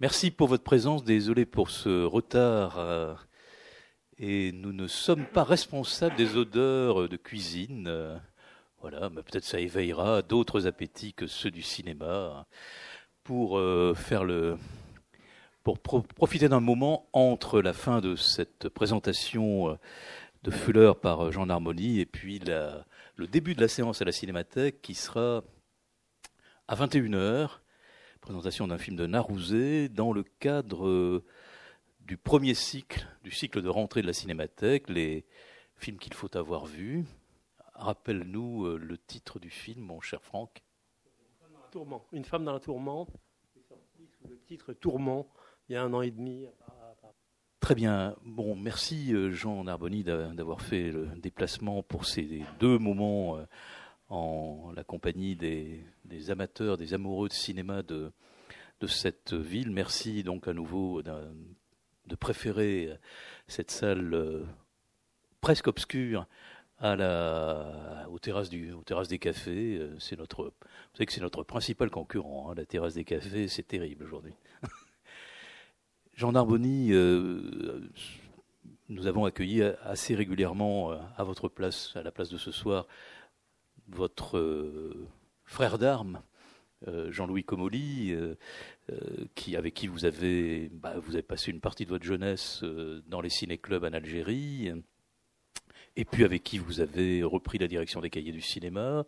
Merci pour votre présence. Désolé pour ce retard. euh, Et nous ne sommes pas responsables des odeurs de cuisine. Euh, Voilà, mais peut-être ça éveillera d'autres appétits que ceux du cinéma pour euh, faire le, pour pro- profiter d'un moment entre la fin de cette présentation de Fuller par Jean Harmonie et puis la- le début de la séance à la Cinémathèque qui sera à 21h, présentation d'un film de Narouzé dans le cadre euh, du premier cycle, du cycle de rentrée de la Cinémathèque, les films qu'il faut avoir vus. Rappelle-nous euh, le titre du film, mon cher Franck. Tourment. Une femme dans la tourmente. C'est sorti sous le titre Tourment il y a un an et demi. Très bien. Bon, merci euh, Jean Narboni d'a- d'avoir fait le déplacement pour ces deux moments en la compagnie des, amateurs, des amoureux de cinéma de, cette ville. Merci donc à nouveau de préférer cette salle euh, presque obscure à la, aux, terrasses des cafés. Euh, C'est notre, vous savez que c'est notre principal concurrent, hein, la terrasse des cafés. C'est terrible aujourd'hui. Jean Narboni, euh, nous avons accueilli assez régulièrement à votre place, à la place de ce soir, votre euh, frère d'armes, euh, Jean-Louis Comolli, euh, avec qui vous avez, bah, vous avez passé une partie de votre jeunesse dans les ciné-clubs en Algérie, et puis avec qui vous avez repris la direction des cahiers du cinéma.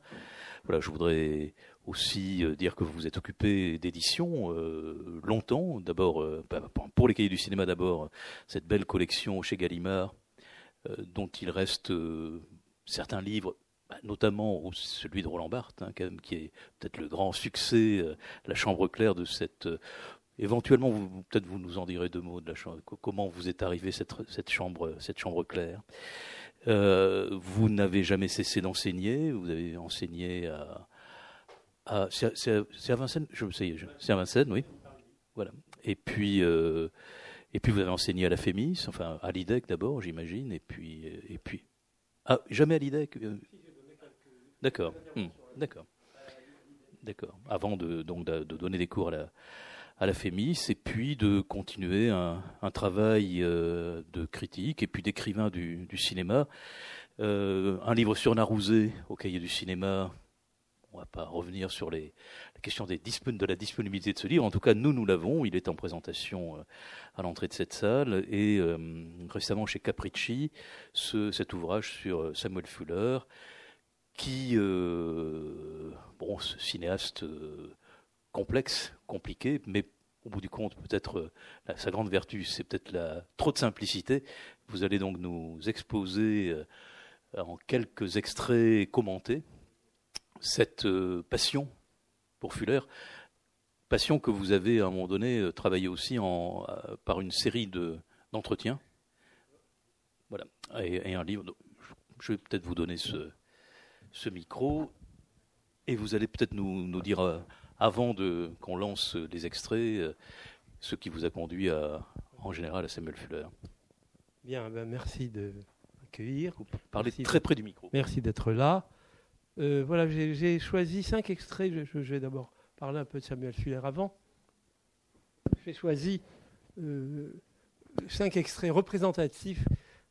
Voilà, je voudrais aussi dire que vous vous êtes occupé d'édition longtemps. D'abord, bah, pour les cahiers du cinéma, d'abord, cette belle collection chez Gallimard, dont il reste certains livres, notamment au- celui de Roland Barthes, hein, quand même, qui est peut-être le grand succès, euh, La Chambre claire de cette. euh, éventuellement, peut-être vous nous en direz deux mots de la chambre, co- comment vous est arrivé cette, cette, chambre, cette chambre claire. Euh, vous n'avez jamais cessé d'enseigner, vous avez enseigné à. à c'est à- à Vincennes je, je- C'est à Vincennes, oui. Voilà. Et puis, euh, et puis vous avez enseigné à la FEMIS, enfin à l'IDEC d'abord, j'imagine, et puis, et puis. Ah, jamais à l'IDEC euh, D'accord. Hmm, D'accord. D'accord. Avant de, donc, de, donner des cours à la, à la FEMIS, et puis de continuer un, un travail euh, de critique et puis d'écrivain du, du cinéma. Euh, un livre sur Narouzé au cahier du cinéma. On va pas revenir sur les, la question des de la disponibilité de ce livre. En tout cas, nous, nous l'avons. Il est en présentation euh, à l'entrée de cette salle. Et récemment, chez Capricci, ce- cet ouvrage sur Samuel Fuller, qui, euh, bon, ce cinéaste euh, complexe, compliqué, mais au bout du compte, peut-être euh, sa grande vertu, c'est peut-être la trop de simplicité. Vous allez donc nous exposer en quelques extraits commentés cette passion pour Fuller, passion que vous avez à un moment donné euh, travaillé aussi en, par une série de d'entretiens. Voilà, et, un livre. Je vais peut-être vous donner ce, ce micro et vous allez peut-être nous, nous dire, euh, avant de, qu'on lance les extraits, euh, ce qui vous a conduit à, en général à Samuel Fuller. Bien, ben, merci de m'accueillir. Parlez Merci. très près du micro. Merci d'être là. Euh, voilà, j'ai choisi cinq extraits. Je, je- je vais d'abord parler un peu de Samuel Fuller avant. J'ai choisi euh, cinq extraits représentatifs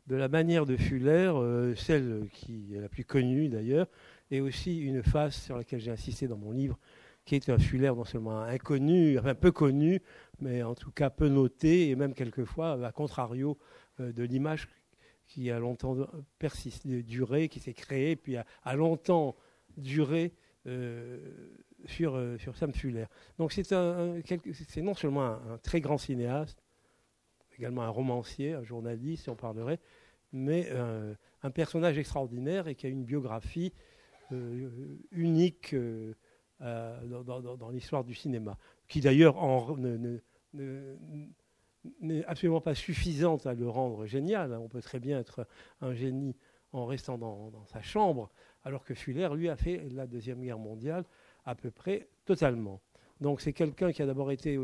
de la manière de Fuller, euh, celle qui est la plus connue d'ailleurs, et aussi une face sur laquelle j'ai insisté dans mon livre, qui est un Fuller non seulement inconnu, enfin peu connu, mais en tout cas peu noté, et même quelquefois, à contrario euh, de l'image qui a longtemps persisté, duré, qui s'est créé, puis a, longtemps duré euh, sur, Sam Fuller. Donc c'est non seulement un très grand cinéaste, également un romancier, un journaliste, si on parlerait, mais euh, un personnage extraordinaire et qui a une biographie euh, unique euh, dans, l'histoire du cinéma, qui d'ailleurs n'est absolument pas suffisante à le rendre génial. On peut très bien être un génie en restant dans, sa chambre, alors que Fuller, lui, a fait la Deuxième Guerre mondiale à peu près totalement. Donc c'est quelqu'un qui a d'abord été,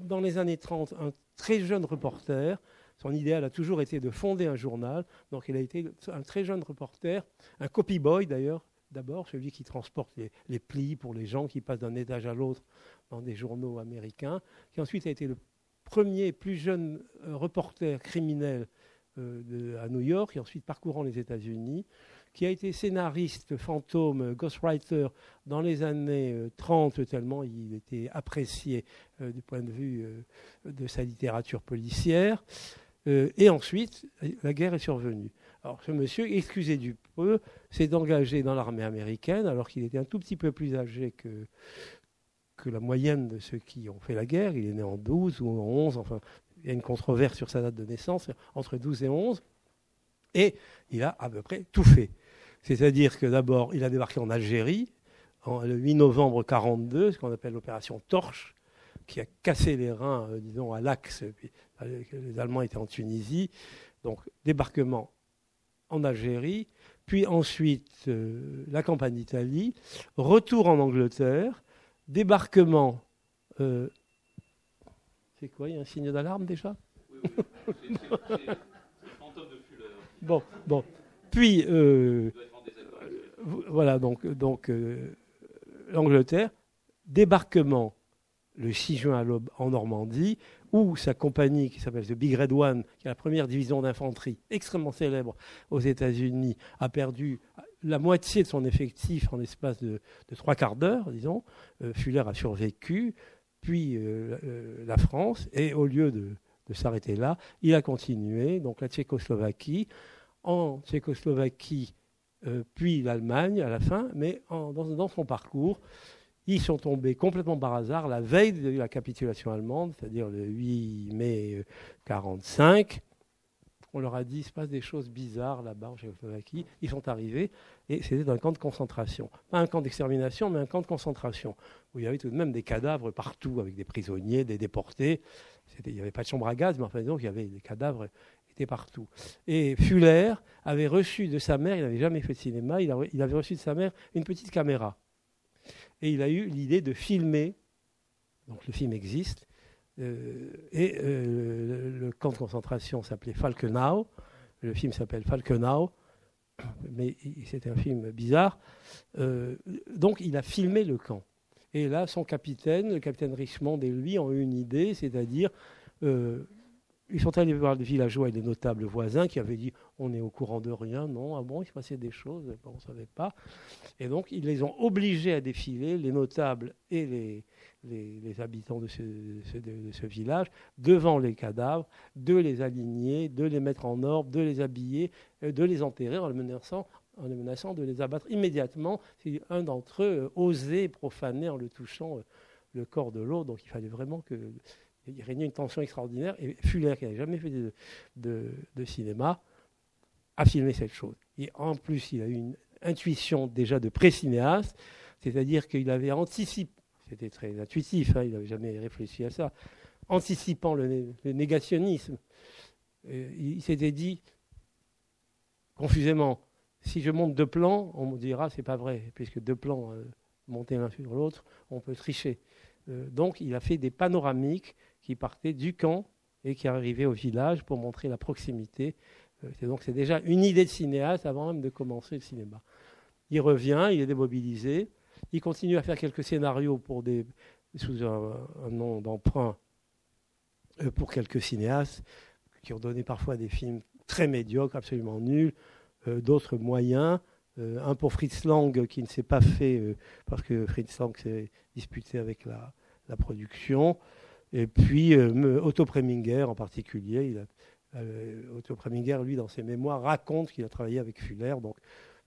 dans les années 30, un très jeune reporter. Son idéal a toujours été de fonder un journal. Donc il a été un très jeune reporter, un copy boy d'ailleurs, d'abord, celui qui transporte les, plis pour les gens qui passent d'un étage à l'autre dans des journaux américains, qui ensuite a été le premier plus jeune euh, reporter criminel euh, à New York et ensuite parcourant les États-Unis, qui a été scénariste fantôme, ghostwriter dans les années 30, euh, tellement il était apprécié du point de vue de sa littérature policière. et ensuite, la guerre est survenue. Alors ce monsieur, excusez du peu, s'est engagé dans l'armée américaine alors qu'il était un tout petit peu plus âgé que, que la moyenne de ceux qui ont fait la guerre. Il est né en 12 ou en 11, enfin, il y a une controverse sur sa date de naissance, entre 12 et 11. Et il a à peu près tout fait. C'est-à-dire que d'abord, il a débarqué en Algérie, le 8 novembre 1942, ce qu'on appelle l'opération Torche, qui a cassé les reins, euh, disons, à l'Axe. Euh, les Allemands étaient en Tunisie. Donc, débarquement en Algérie, puis ensuite euh, la campagne d'Italie, retour en Angleterre, débarquement. Euh, c'est quoi Il y a un signe d'alarme déjà? Oui, oui. Bon, bon. Puis, euh, voilà, donc, donc l'Angleterre, débarquement le 6 juin à l'aube en Normandie, où sa compagnie, qui s'appelle The Big Red One, qui est la première division d'infanterie extrêmement célèbre aux États-Unis, a perdu la moitié de son effectif en l'espace de, trois quarts d'heure, disons. Euh, Fuller a survécu, puis euh, euh, la France, et au lieu de, s'arrêter là, il a continué, donc la Tchécoslovaquie, en Tchécoslovaquie, puis l'Allemagne à la fin, mais dans son parcours, ils sont tombés complètement par hasard la veille de la capitulation allemande, c'est-à-dire le 8 mai 1945. On leur a dit, il se passe des choses bizarres là-bas en Tchécoslovaquie. Ils sont arrivés et c'était un camp de concentration. Pas un camp d'extermination, mais un camp de concentration, où il y avait tout de même des cadavres partout, avec des prisonniers, des déportés. Il n'y avait pas de chambre à gaz, mais enfin, donc, il y avait des cadavres partout. Et Fuller avait reçu de sa mère, il n'avait jamais fait de cinéma, il avait reçu de sa mère une petite caméra et il a eu l'idée de filmer. Donc le film existe. Euh, et euh, le, camp de concentration s'appelait Falkenau. Le film s'appelle Falkenau, mais c'était un film bizarre. Euh, donc il a filmé le camp. Et là, son capitaine, le capitaine Richmond et lui ont eu une idée, c'est-à-dire ils sont allés voir les villageois et les notables voisins qui avaient dit on est au courant de rien, non, ah bon, il se passait des choses, on ne savait pas. Et donc ils les ont obligés à défiler, les notables et les, habitants de ce, de ce, village, devant les cadavres, de les aligner, de les mettre en ordre, de les habiller, euh, de les enterrer en les menaçant, en les menaçant de les abattre immédiatement si un d'entre eux euh, osait profaner en le touchant euh, le corps de l'autre. Donc il fallait vraiment que il régnait une tension extraordinaire. Et Fuller, qui n'avait jamais fait de, cinéma, a filmé cette chose. Et en plus, il a eu une intuition déjà de pré-cinéaste, c'est-à-dire qu'il avait anticipé, c'était très intuitif, hein, il n'avait jamais réfléchi à ça, anticipant le, négationnisme. il s'était dit, confusément, si je monte deux plans, on me dira c'est pas vrai, puisque deux plans euh, montés l'un sur l'autre, on peut tricher. Euh, donc il a fait des panoramiques qui partait du camp et qui arrivait au village pour montrer la proximité. Euh, donc c'est déjà une idée de cinéaste avant même de commencer le cinéma. Il revient, il est démobilisé, il continue à faire quelques scénarios pour des, sous un, nom d'emprunt euh, pour quelques cinéastes qui ont donné parfois des films très médiocres, absolument nuls, euh, d'autres moyens. un pour Fritz Lang qui ne s'est pas fait parce que Fritz Lang s'est disputé avec la production. Et puis euh, Otto Preminger en particulier, euh, Otto Preminger, lui, dans ses mémoires, raconte qu'il a travaillé avec Fuller. Donc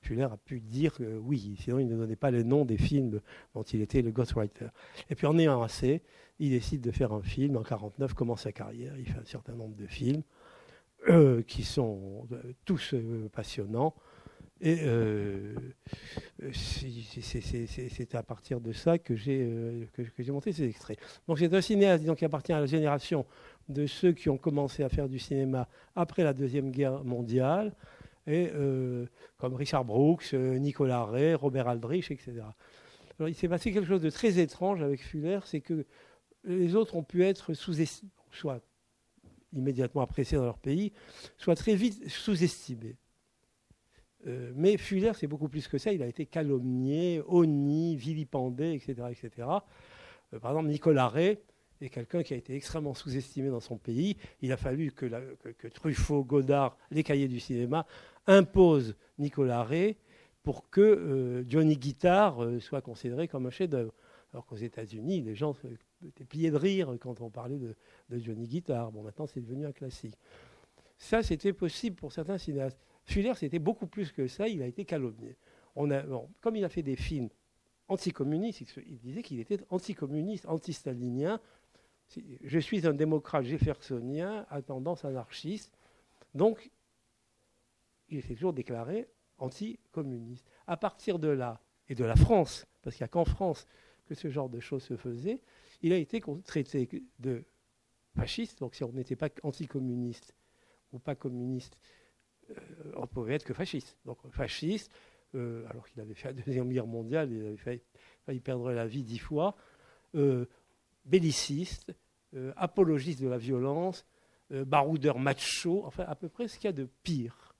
Fuller a pu dire que oui, sinon il ne donnait pas le nom des films dont il était le ghostwriter. Et puis en ayant assez, il décide de faire un film. En 1949, commence sa carrière. Il fait un certain nombre de films euh, qui sont tous passionnants. Et euh, c'est à partir de ça que j'ai euh, que, monté ces extraits. Donc c'est un cinéaste qui appartient à la génération de ceux qui ont commencé à faire du cinéma après la Deuxième Guerre mondiale, et, euh, comme Richard Brooks, Nicolas Ray, Robert Aldrich, etc. Alors il s'est passé quelque chose de très étrange avec Fuller, c'est que les autres ont pu être soit immédiatement appréciés dans leur pays, soit très vite sous-estimés. Euh, mais Fuller, c'est beaucoup plus que ça. Il a été calomnié, honni, vilipendé, etc. etc. Euh, par exemple, Nicolas Ray est quelqu'un qui a été extrêmement sous-estimé dans son pays. Il a fallu que, Truffaut, Godard, les cahiers du cinéma imposent Nicolas Ray pour que euh, Johnny Guitar soit considéré comme un chef-d'œuvre. Alors qu'aux États-Unis, les gens étaient pliés de rire quand on parlait de, de Johnny Guitar. Bon, maintenant, c'est devenu un classique. Ça, c'était possible pour certains cinéastes. Fuller, c'était beaucoup plus que ça, il a été calomnié. Comme il a fait des films anticommunistes, il disait qu'il était anticommuniste, anti-stalinien. Je suis un démocrate jeffersonien à tendance anarchiste. Donc, il était toujours déclaré anticommuniste. À partir de là, et de la France, parce qu'il n'y a qu'en France que ce genre de choses se faisait, il a été traité de fasciste. Donc, si on n'était pas anticommuniste ou pas communiste, on pouvait être que fasciste. Donc fasciste, euh, alors qu'il avait fait la Deuxième Guerre mondiale, il avait failli, perdre la vie dix fois, euh, belliciste, apologiste de la violence, baroudeur macho, enfin à peu près ce qu'il y a de pire.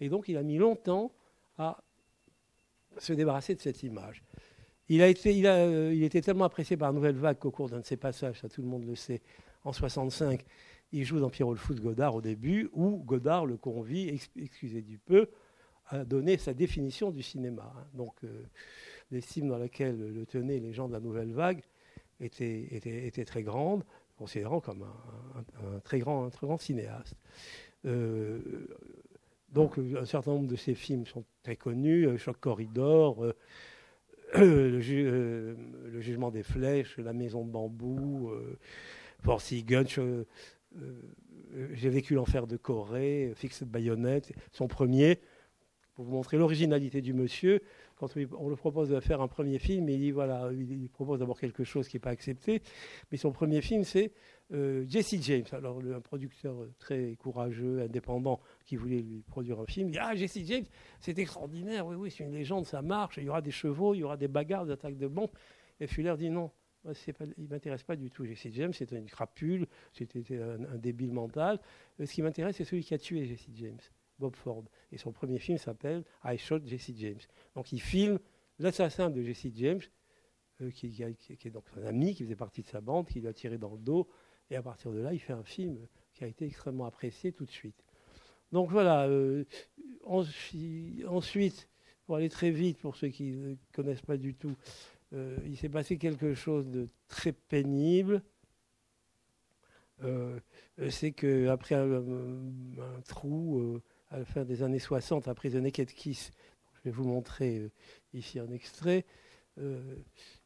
Et donc il a mis longtemps à se débarrasser de cette image. Il, a été, était tellement apprécié par la Nouvelle Vague qu'au cours d'un de ses passages, ça tout le monde le sait, en 65, il joue dans Pierrot le Godard au début, où Godard le convie, excusez du peu, à donner sa définition du cinéma. Hein. Donc, euh, l'estime dans laquelle le tenaient les gens de la Nouvelle Vague était, très grande, considérant comme un, très, grand, un très grand cinéaste. Euh, donc, un certain nombre de ses films sont très connus euh, Choc Corridor, le, Jugement des Flèches, La Maison de Bambou, Force euh, j'ai vécu l'enfer de Corée, Fixe Bayonnette, son premier, pour vous montrer l'originalité du monsieur. Quand on lui propose de faire un premier film, il dit voilà, il propose d'abord quelque chose qui n'est pas accepté, mais son premier film c'est euh, Jesse James, alors un producteur très courageux, indépendant, qui voulait lui produire un film. Il dit ah Jesse James, c'est extraordinaire, oui oui, c'est une légende, ça marche, il y aura des chevaux, il y aura des bagarres, des attaques de bombes. Et Fuller dit non, il ne m'intéresse pas du tout. Jesse James, c'est une crapule, c'était un, débile mental. Euh, ce qui m'intéresse, c'est celui qui a tué Jesse James, Bob Ford. Et son premier film s'appelle I Shot Jesse James. Donc il filme l'assassin de Jesse James, euh, qui, est donc un ami, qui faisait partie de sa bande, qui l'a tiré dans le dos. Et à partir de là, il fait un film qui a été extrêmement apprécié tout de suite. Donc voilà. Euh, ensuite, pour aller très vite, pour ceux qui ne connaissent pas du tout, euh, il s'est passé quelque chose de très pénible. Euh, c'est qu'après un, trou, euh, à la fin des années 60, après The Naked Kiss, je vais vous montrer ici un extrait,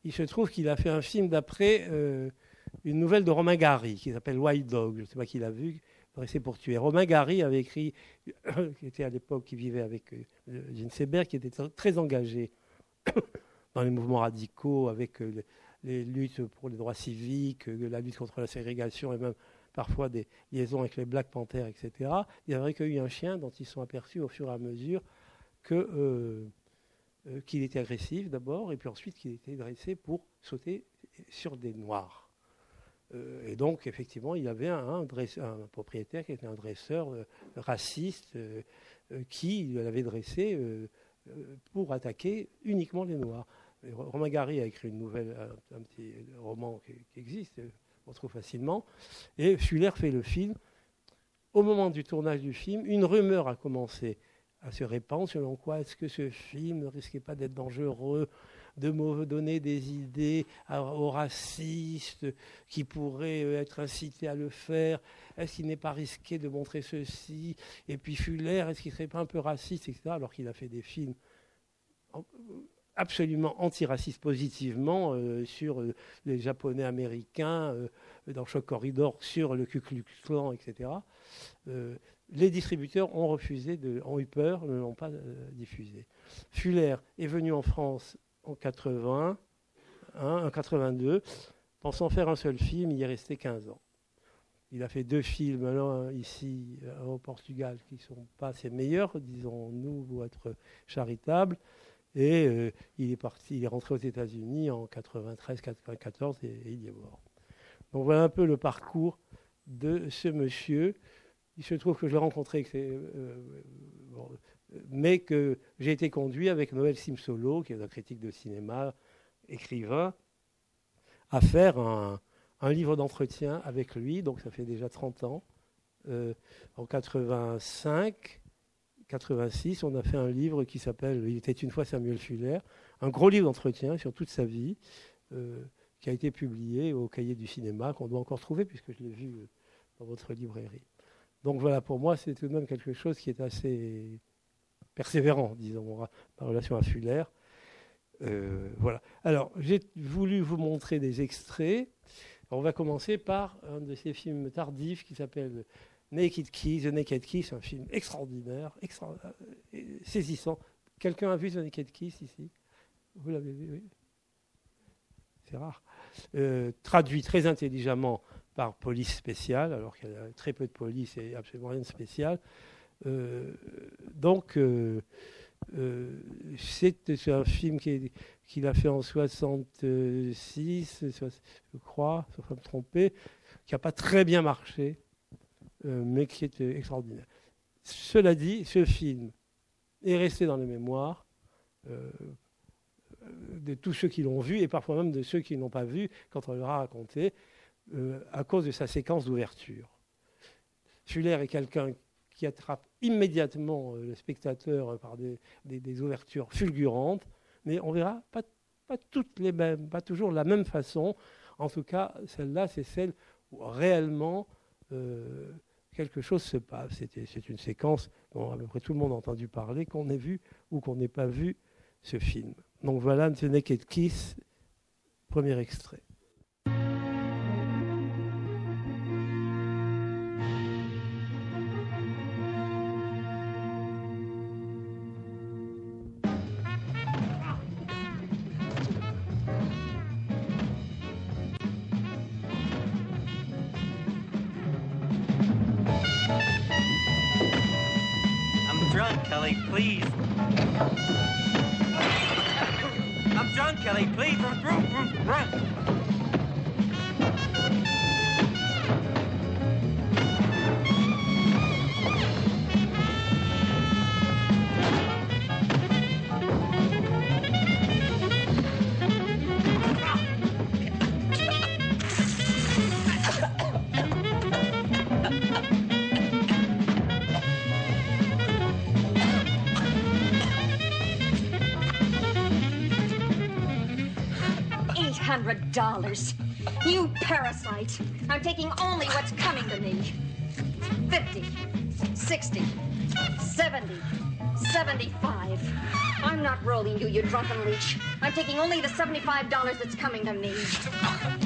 il se trouve qu'il a fait un film d'après une nouvelle de Romain Gary qui s'appelle Wild Dog. Je ne sais pas qui l'a vu. Dressé pour tuer. Romain Gary avait écrit, qui était à l'époque, qui vivait avec Gene Seberg, qui était très engagé dans les mouvements radicaux, avec euh, les, luttes pour les droits civiques, euh, la lutte contre la ségrégation et même parfois des liaisons avec les Black Panthers, etc. Il avait recueilli un chien dont ils sont aperçus au fur et à mesure euh, qu'il était agressif d'abord, et puis ensuite qu'il était dressé pour sauter sur des noirs. et donc, effectivement, il y avait un, propriétaire qui était un dresseur raciste qui l'avait dressé pour attaquer uniquement les noirs. Romain Gary a écrit une nouvelle, un, petit roman qui, existe, on trouve facilement. Et Fuller fait le film. Au moment du tournage du film, une rumeur a commencé à se répandre selon quoi est-ce que ce film ne risquait pas d'être dangereux, de donner des idées aux racistes qui pourraient être incités à le faire. Est-ce qu'il n'est pas risqué de montrer ceci? Et puis Fuller, est-ce qu'il ne serait pas un peu raciste, etc. Alors qu'il a fait des films absolument antiraciste positivement euh, sur euh, les Japonais américains, euh, dans Choc Corridor, sur le Ku Klux Klan, etc. les distributeurs ont refusé, ont eu peur, ne l'ont pas diffusé. Fuller est venu en France en 80, en 82, pensant faire un seul film, il est resté 15 ans. Il a fait deux films l'un ici au Portugal qui ne sont pas ses meilleurs, disons-nous, pour être charitables. Et euh, il est parti, il est rentré aux États-Unis en 93-94 et, il est mort. Donc voilà un peu le parcours de ce monsieur. Il se trouve que je l'ai rencontré euh, mais que j'ai été conduit avec Noël Simsolo, qui est un critique de cinéma, écrivain, à faire un, livre d'entretien avec lui, donc ça fait déjà 30 ans. Euh, en 85, 86, on a fait un livre qui s'appelle Il était une fois Samuel Fuller, un gros livre d'entretien sur toute sa vie, euh, qui a été publié au cahier du cinéma, qu'on doit encore trouver, puisque je l'ai vu euh, dans votre librairie. Donc voilà, pour moi, c'est tout de même quelque chose qui est assez persévérant, disons, ma relation à Fuller. Euh, voilà. Alors, j'ai voulu vous montrer des extraits. on va commencer par un de ces films tardifs qui s'appelle Naked Key. The Naked Key, c'est un film extraordinaire, euh, saisissant. Quelqu'un a vu The Naked Key ici? Vous l'avez vu, oui C'est rare. Euh, traduit très intelligemment par police spéciale, alors qu'il y a très peu de police et absolument rien de spécial. donc, euh, c'est un film qu'il a fait en 66, je crois, sauf à me tromper, qui n'a pas très bien marché, mais qui est extraordinaire. Cela dit, ce film est resté dans les mémoires euh, de tous ceux qui l'ont vu et parfois même de ceux qui ne l'ont pas vu quand on leur a raconté, à cause de sa séquence d'ouverture. Fuller est quelqu'un qui attrape immédiatement euh, le spectateur euh, par des, ouvertures fulgurantes, mais on verra pas, toutes les mêmes, pas toujours la même façon. En tout cas, celle-là, c'est celle où réellement euh, quelque chose se passe. C'est une séquence dont à peu près tout le monde a entendu parler, qu'on ait vu ou qu'on n'ait pas vu ce film. Donc voilà, The Naked Kiss, premier extrait. I'm taking only the $75 that's coming to me.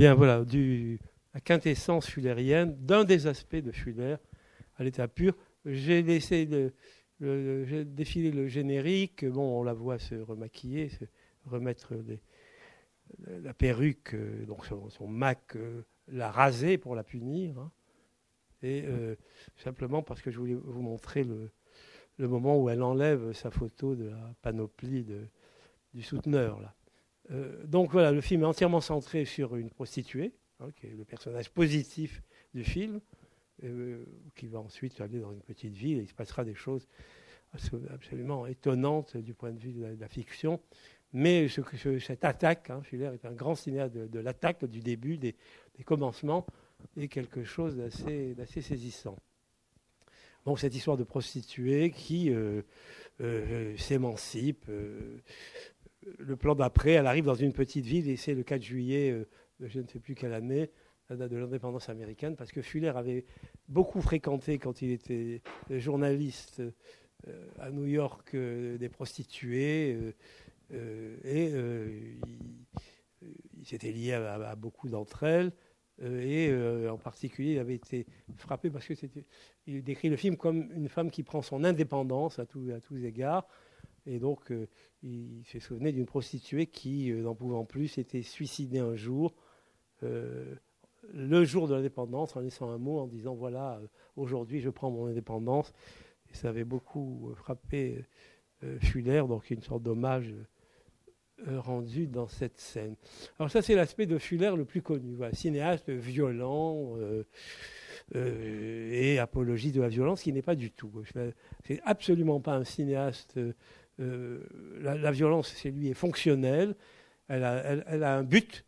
Bien, voilà, du, la quintessence fullérienne d'un des aspects de Fuller à l'état pur. J'ai laissé le, défilé le générique. Bon, on la voit se remaquiller, se remettre la perruque, euh, donc son, Mac euh, l'a rasée pour la punir. hein. Et euh, simplement parce que je voulais vous montrer le, moment où elle enlève sa photo de la panoplie du souteneur. Là. Euh, donc voilà, le film est entièrement centré sur une prostituée, hein, qui est le personnage positif du film, euh, qui va ensuite aller dans une petite ville et il se passera des choses abso- absolument étonnantes du point de vue de la, fiction. Mais cette attaque, hein, Fuller est un grand cinéaste de, l'attaque, du début, des, commencements, est quelque chose d'assez saisissant. Donc cette histoire de prostituée qui euh, s'émancipe. Le plan d'après, elle arrive dans une petite ville et c'est le 4 juillet euh, je ne sais plus quelle année, la date de l'indépendance américaine, parce que Fuller avait beaucoup fréquenté quand il était journaliste euh, à New York euh, des prostituées euh, euh, et euh, il, s'était lié à, beaucoup d'entre elles. euh, et euh, en particulier, il avait été frappé parce que c'était, il décrit le film comme une femme qui prend son indépendance à, à tous égards. Et donc, euh, il se souvenait d'une prostituée qui, euh, n'en pouvant plus, s'était suicidée un jour, euh, le jour de l'indépendance, en laissant un mot en disant voilà, aujourd'hui je prends mon indépendance. Et ça avait beaucoup frappé Fuller, donc une sorte d'hommage rendu dans cette scène. Alors, ça, c'est l'aspect de Fuller le plus connu. Cinéaste violent. et apologie de la violence, qui n'est pas du tout. C'est absolument pas un cinéaste. Euh, euh, la, violence chez lui est fonctionnelle. Elle a, un but.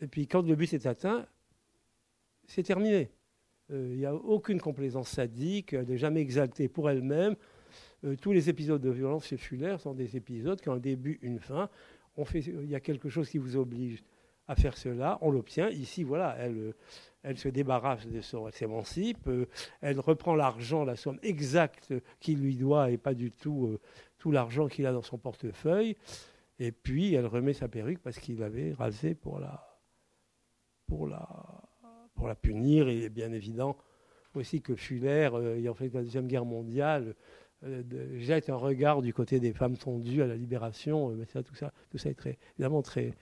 Et puis quand le but est atteint, c'est terminé. Euh, Il n'y a aucune complaisance sadique. Elle n'est jamais exaltée pour elle-même. Euh, tous les épisodes de violence chez Fuller sont des épisodes qui ont un début, une fin. Il y a quelque chose qui vous oblige à faire cela. On l'obtient. Ici, voilà, elle, euh, elle se débarrasse de son, elle s'émancipe. euh, elle reprend l'argent, la somme exacte qu'il lui doit et pas du tout euh, tout l'argent qu'il a dans son portefeuille. Et puis, elle remet sa perruque parce qu'il avait rasé pour la, pour la, pour la bien évident aussi que Fuller, euh, ayant fait la Deuxième Guerre mondiale, euh, jette un regard du côté des femmes tondues à la libération. euh, tout, ça, tout ça est très, évidemment très,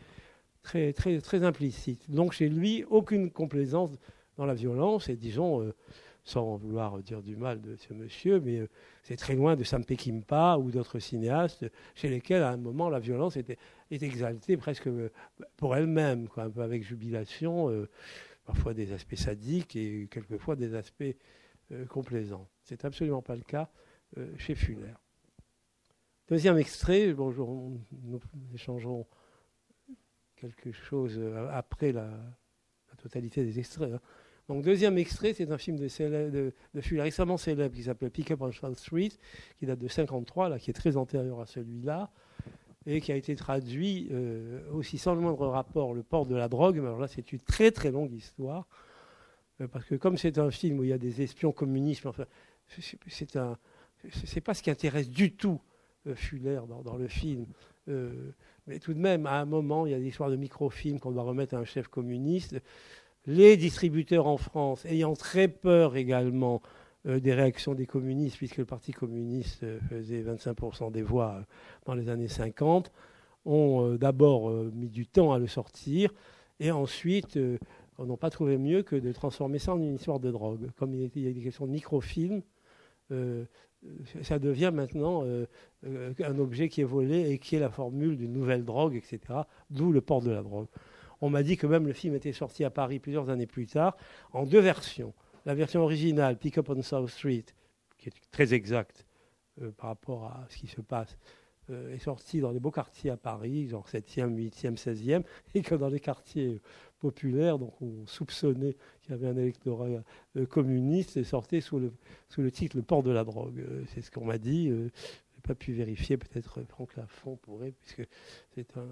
très, très, très implicite. Donc chez lui, aucune complaisance dans la violence. Et disons, euh, sans vouloir dire du mal de ce monsieur, mais euh, c'est très loin de Sam Peckinpah ou d'autres cinéastes chez lesquels, à un moment, la violence était, est exaltée presque euh, pour elle-même, un peu avec jubilation, euh, parfois des aspects sadiques et quelquefois des aspects euh, complaisants. C'est absolument pas le cas chez Fuller. Deuxième extrait, bon, je- on- nous échangerons quelque chose après la, la totalité des extraits. hein. Donc, deuxième extrait, c'est un film de, Fuller récemment célèbre qui s'appelle Pick Up on South Street, qui date de 53, là, qui est très antérieur à celui-là, et qui a été traduit euh, aussi sans le moindre rapport, Le port de la drogue. Mais alors là, c'est une très très longue histoire, euh, parce que comme c'est un film où il y a des espions communistes, enfin, c'est- pas ce qui intéresse du tout euh, Fuller dans, le film. Mais tout de même, à un moment, il y a des histoires de microfilms qu'on doit remettre à un chef communiste. Les distributeurs en France, ayant très peur également euh, des réactions des communistes, puisque le Parti communiste euh, faisait 25% des voix euh, dans les années 50, ont d'abord mis du temps à le sortir, et ensuite n'ont pas trouvé mieux que de transformer ça en une histoire de drogue. Comme il, y a des questions de microfilms, euh, ça devient maintenant un objet qui est volé et qui est la formule d'une nouvelle drogue, etc. D'où le port de la drogue. On m'a dit que même le film était sorti à Paris plusieurs années plus tard, en deux versions. La version originale, Pick Up on South Street, qui est très exacte euh, par rapport à ce qui se passe, euh, est sortie dans les beaux quartiers à Paris, genre 7e, 8e, 16e, et que dans les quartiers populaires, donc on soupçonnait qu'il y avait un électorat euh, communiste, est sorti sous le, sous le titre Le port de la drogue. Euh, c'est ce qu'on m'a dit. euh, je n'ai pas pu vérifier, peut-être Franck Lafont pourrait, puisque c'est un,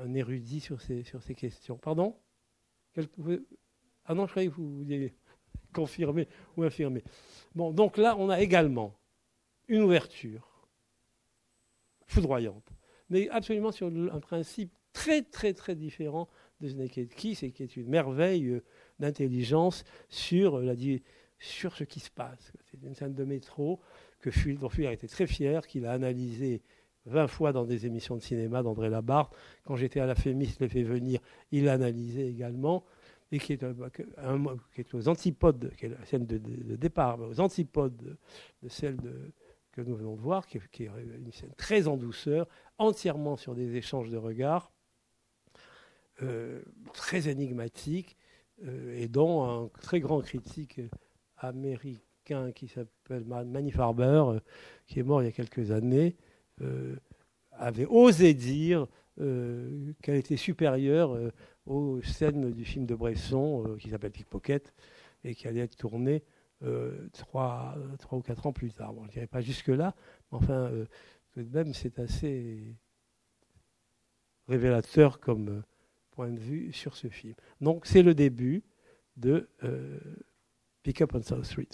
un érudit sur ces, sur questions. Pardon Ah non, je croyais que vous vouliez confirmer ou infirmer. Bon, donc là, on a également une ouverture foudroyante, mais absolument sur un principe très très très différent de The Naked Kiss et qui est une merveille euh, d'intelligence sur, la, sur ce qui se passe. C'est une scène de métro que Fuller, était très fier, qu'il a analysé 20 fois dans des émissions de cinéma d'André Labarthe. Quand j'étais à la Fémis, je l'ai fait venir, il analysé également, et qui est, qui est aux antipodes, qui est la scène de, départ, aux antipodes de, celle que nous venons de voir, qui est, une scène très en douceur, entièrement sur des échanges de regards, euh, très énigmatique, euh, et dont un très grand critique américain qui s'appelle Manny Farber, euh, qui est mort il y a quelques années, avait osé dire qu'elle était supérieure aux scènes du film de Bresson qui s'appelle Pickpocket et qui allait être tournée trois, trois, ou quatre ans plus tard. Bon, je ne dirais pas jusque-là, mais enfin, tout de même, c'est assez révélateur comme, point de vue sur ce film. Donc c'est le début de euh, Pick Up on South Street.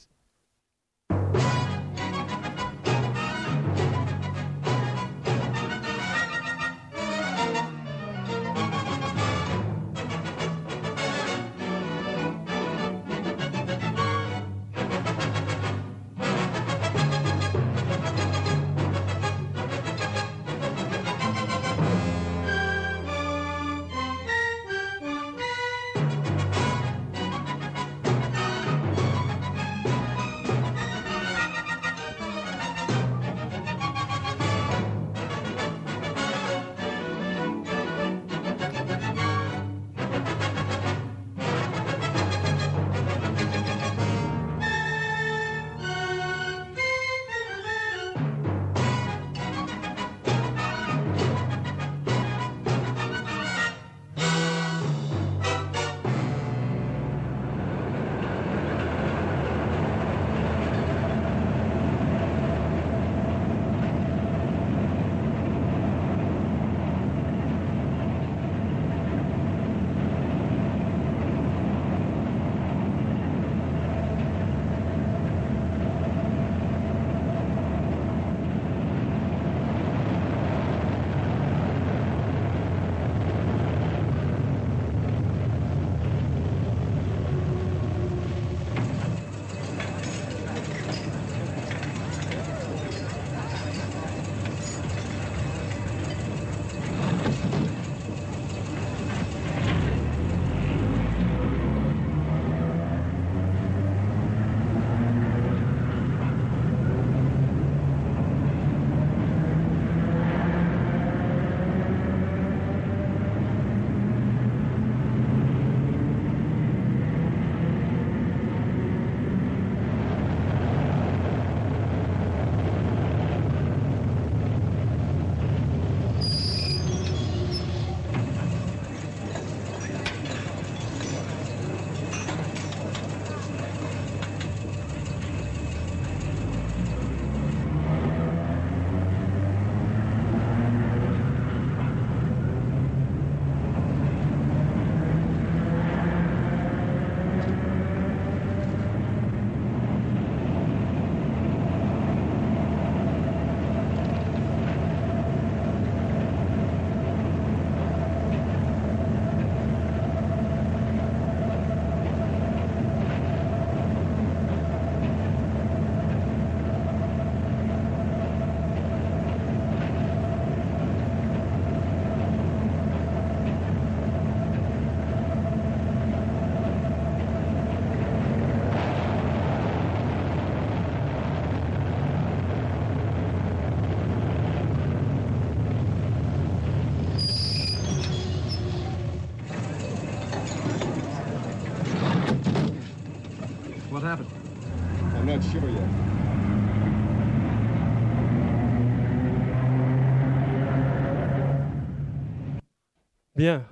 Bien.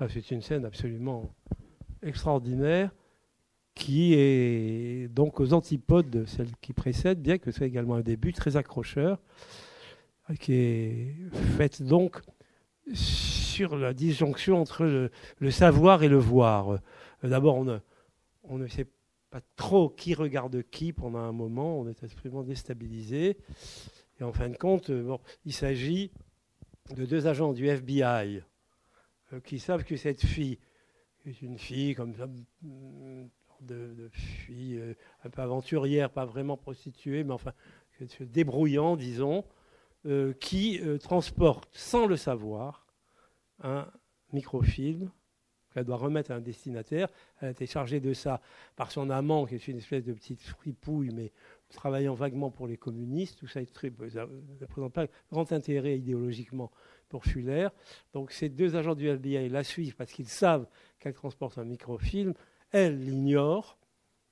Ah, c'est une scène absolument extraordinaire qui est donc aux antipodes de celle qui précède, bien que ce soit également un début très accrocheur, qui est faite donc sur la disjonction entre le, savoir et le voir. D'abord, on, on ne sait pas trop qui regarde qui pendant un moment, on est absolument déstabilisé. Et en fin de compte, bon, il s'agit de deux agents du FBI qui savent que cette fille est une fille comme ça, mm, de, de fille euh, un peu aventurière, pas vraiment prostituée, mais enfin débrouillant, disons, euh, qui transporte sans le savoir un microfilm qu'elle doit remettre à un destinataire. Elle a été chargée de ça par son amant, qui est une espèce de petite fripouille, mais travaillant vaguement pour les communistes. Tout ça ne présente pas grand intérêt idéologiquement pour Fuller. Donc ces deux agents du FBI la suivent parce qu'ils savent qu'elle transporte un microfilm. Elle l'ignore.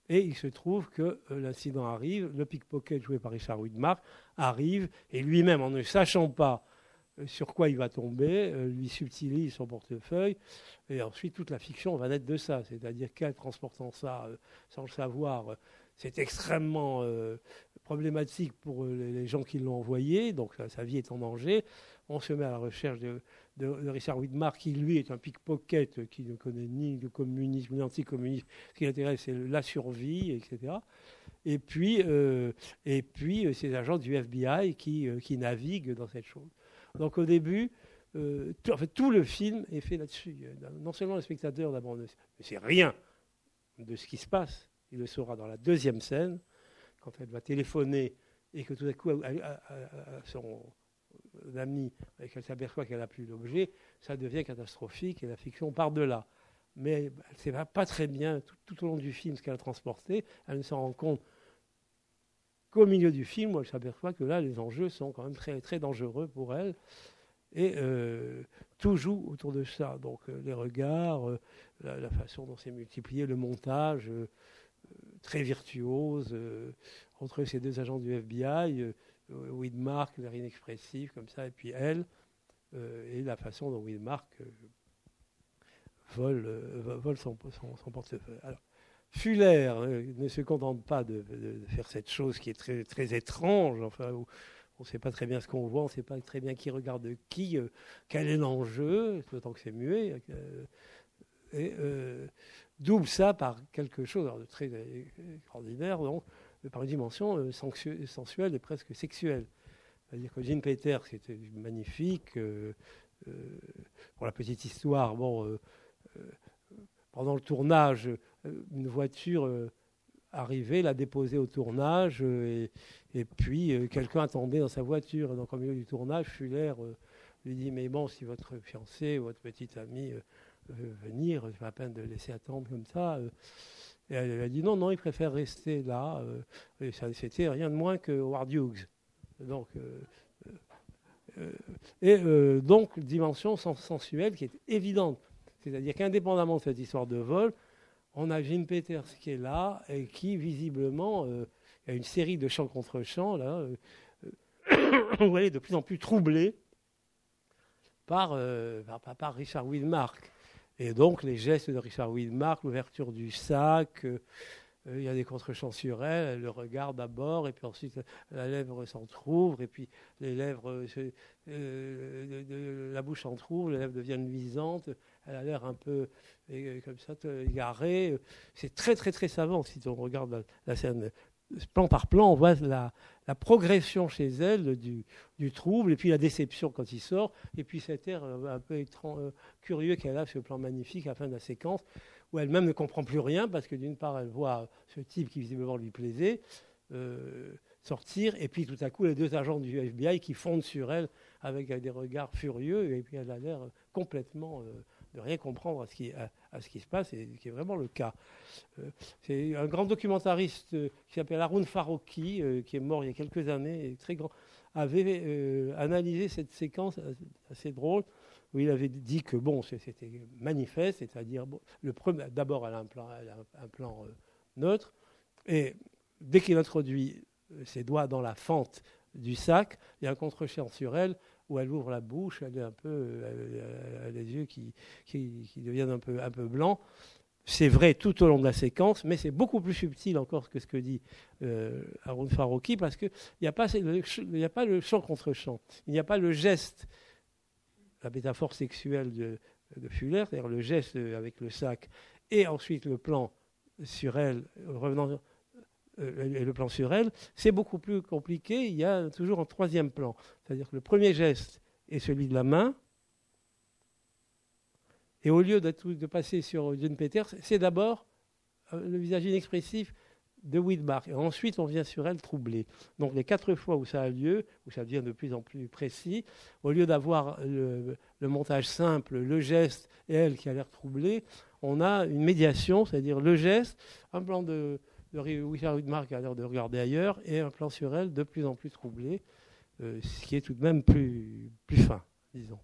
Et il se trouve que euh, l'incident arrive, le pickpocket joué par Richard Widmark arrive, et lui-même, en ne sachant pas euh, sur quoi il va tomber, euh, lui subtilise son portefeuille, et ensuite toute la fiction va naître de ça, c'est-à-dire qu'elle transportant ça sans le savoir, c'est extrêmement problématique pour les gens qui l'ont envoyé, donc sa vie est en danger on se met à la recherche de, Richard Widmark, qui lui est un pickpocket qui ne connaît ni le communisme ni l'anticommunisme. Ce qui l'intéresse, c'est la survie, etc. Et puis, euh, et euh, du FBI qui, euh, qui naviguent dans cette chose. Donc au début, fait, tout le film est fait là-dessus. Non seulement le spectateur d'abord ne sait rien de ce qui se passe, il le saura dans la deuxième scène, quand elle va téléphoner et que tout à coup, son, d'Amni et qu'elle s'aperçoit qu'elle n'a plus d'objet, ça devient catastrophique et la fiction part de là. Mais elle ne sait pas très bien tout, au long du film ce qu'elle a transporté. Elle ne s'en rend compte qu'au milieu du film où elle s'aperçoit que là, les enjeux sont quand même très, très dangereux pour elle. Et euh, tout joue autour de ça. Donc euh, les regards, euh, la, façon dont c'est multiplié, le montage très virtuose entre ces deux agents du FBI euh, Widmark, l'air inexpressif, comme ça, et puis elle, euh, et la façon dont Widmark euh, vole, vole son, portefeuille. Alors, Fuller ne se contente pas de, faire cette chose qui est très, très étrange, enfin, on ne sait pas très bien ce qu'on voit, on ne sait pas très bien qui regarde qui, quel est l'enjeu, d'autant que c'est muet, et double ça par quelque chose de très extraordinaire, donc, par une dimension euh, sensuelle et presque sexuelle. C'est-à-dire que Jean Peters, c'était magnifique, euh, euh, pour la petite histoire, bon, pendant le tournage, une voiture arrivait, l'a déposée au tournage, et, puis quelqu'un attendait dans sa voiture. donc, au milieu du tournage, Fuller lui dit Mais bon, si votre fiancé ou votre petite amie veut venir, c'est pas la peine de laisser attendre comme ça. Et elle, a dit non, non, il préfère rester là. Euh, c'était rien de moins que Howard Hughes. Donc, euh, euh, et donc, dimension sensuelle qui est évidente. C'est-à-dire qu'indépendamment de cette histoire de vol, on a Jean Peters qui est là et qui, visiblement, il y a une série de chants contre chants, là, vous voyez, de plus en plus troublé par, par, par Richard Widmark. Et donc, les gestes de Richard Widmark, l'ouverture du sac, euh, euh, il y a des contre-champs sur elle, elle le regarde d'abord, et puis ensuite la lèvre s'entrouvre, et puis les lèvres, euh, la bouche s'entrouvre, les lèvres deviennent luisantes, elle a l'air un peu comme ça, égarée. C'est très, très, très savant si on regarde la scène plan par plan, on voit la, progression chez elle du, trouble, et puis la déception quand il sort, et puis cet air euh, un peu euh, curieux qu'elle a le plan magnifique à la fin de la séquence, où elle-même ne comprend plus rien, parce que d'une part, elle voit ce type qui visiblement lui plaisait euh, sortir, et puis tout à coup, les deux agents du FBI qui fondent sur elle avec des regards furieux, et puis elle a l'air complètement de rien comprendre à ce qui, à, ce qui se passe, et qui est vraiment le cas. Euh, c'est un grand documentariste euh, qui s'appelle Haroun Farouki, euh, qui est mort il y a quelques années, et très grand, avait analysé cette séquence assez drôle, où il avait dit que bon, c'était manifeste, c'est-à-dire le premier, d'abord elle a un plan, un, plan neutre, et dès qu'il introduit ses doigts dans la fente du sac, il y a un contre-champ sur elle où elle ouvre la bouche, elle, est un peu, elle, a les yeux qui, deviennent un peu, un blancs. C'est vrai tout au long de la séquence, mais c'est beaucoup plus subtil encore que ce que dit euh, Haroun parce qu'il n'y a, pas le chant contre chant, il n'y a pas le geste, la métaphore sexuelle de, de Fuller, c'est-à-dire le geste avec le sac, et ensuite le plan sur elle, revenant euh, et le plan sur elle, c'est beaucoup plus compliqué. Il y a toujours un troisième plan. C'est-à-dire que le premier geste et celui de la main. Et au lieu de, passer sur John Peters, c'est d'abord euh, le visage inexpressif de Widmark. Et ensuite, on vient sur elle troublée. Donc, les quatre fois où ça a lieu, où ça devient de plus en plus précis, au lieu d'avoir le, montage simple, le geste et elle qui a l'air troublée, on a une médiation, c'est-à-dire le geste, un plan de, Richard Widmark a l'air de regarder ailleurs, et un plan sur elle de plus en plus troublé, euh, ce qui est tout de même plus, fin, disons.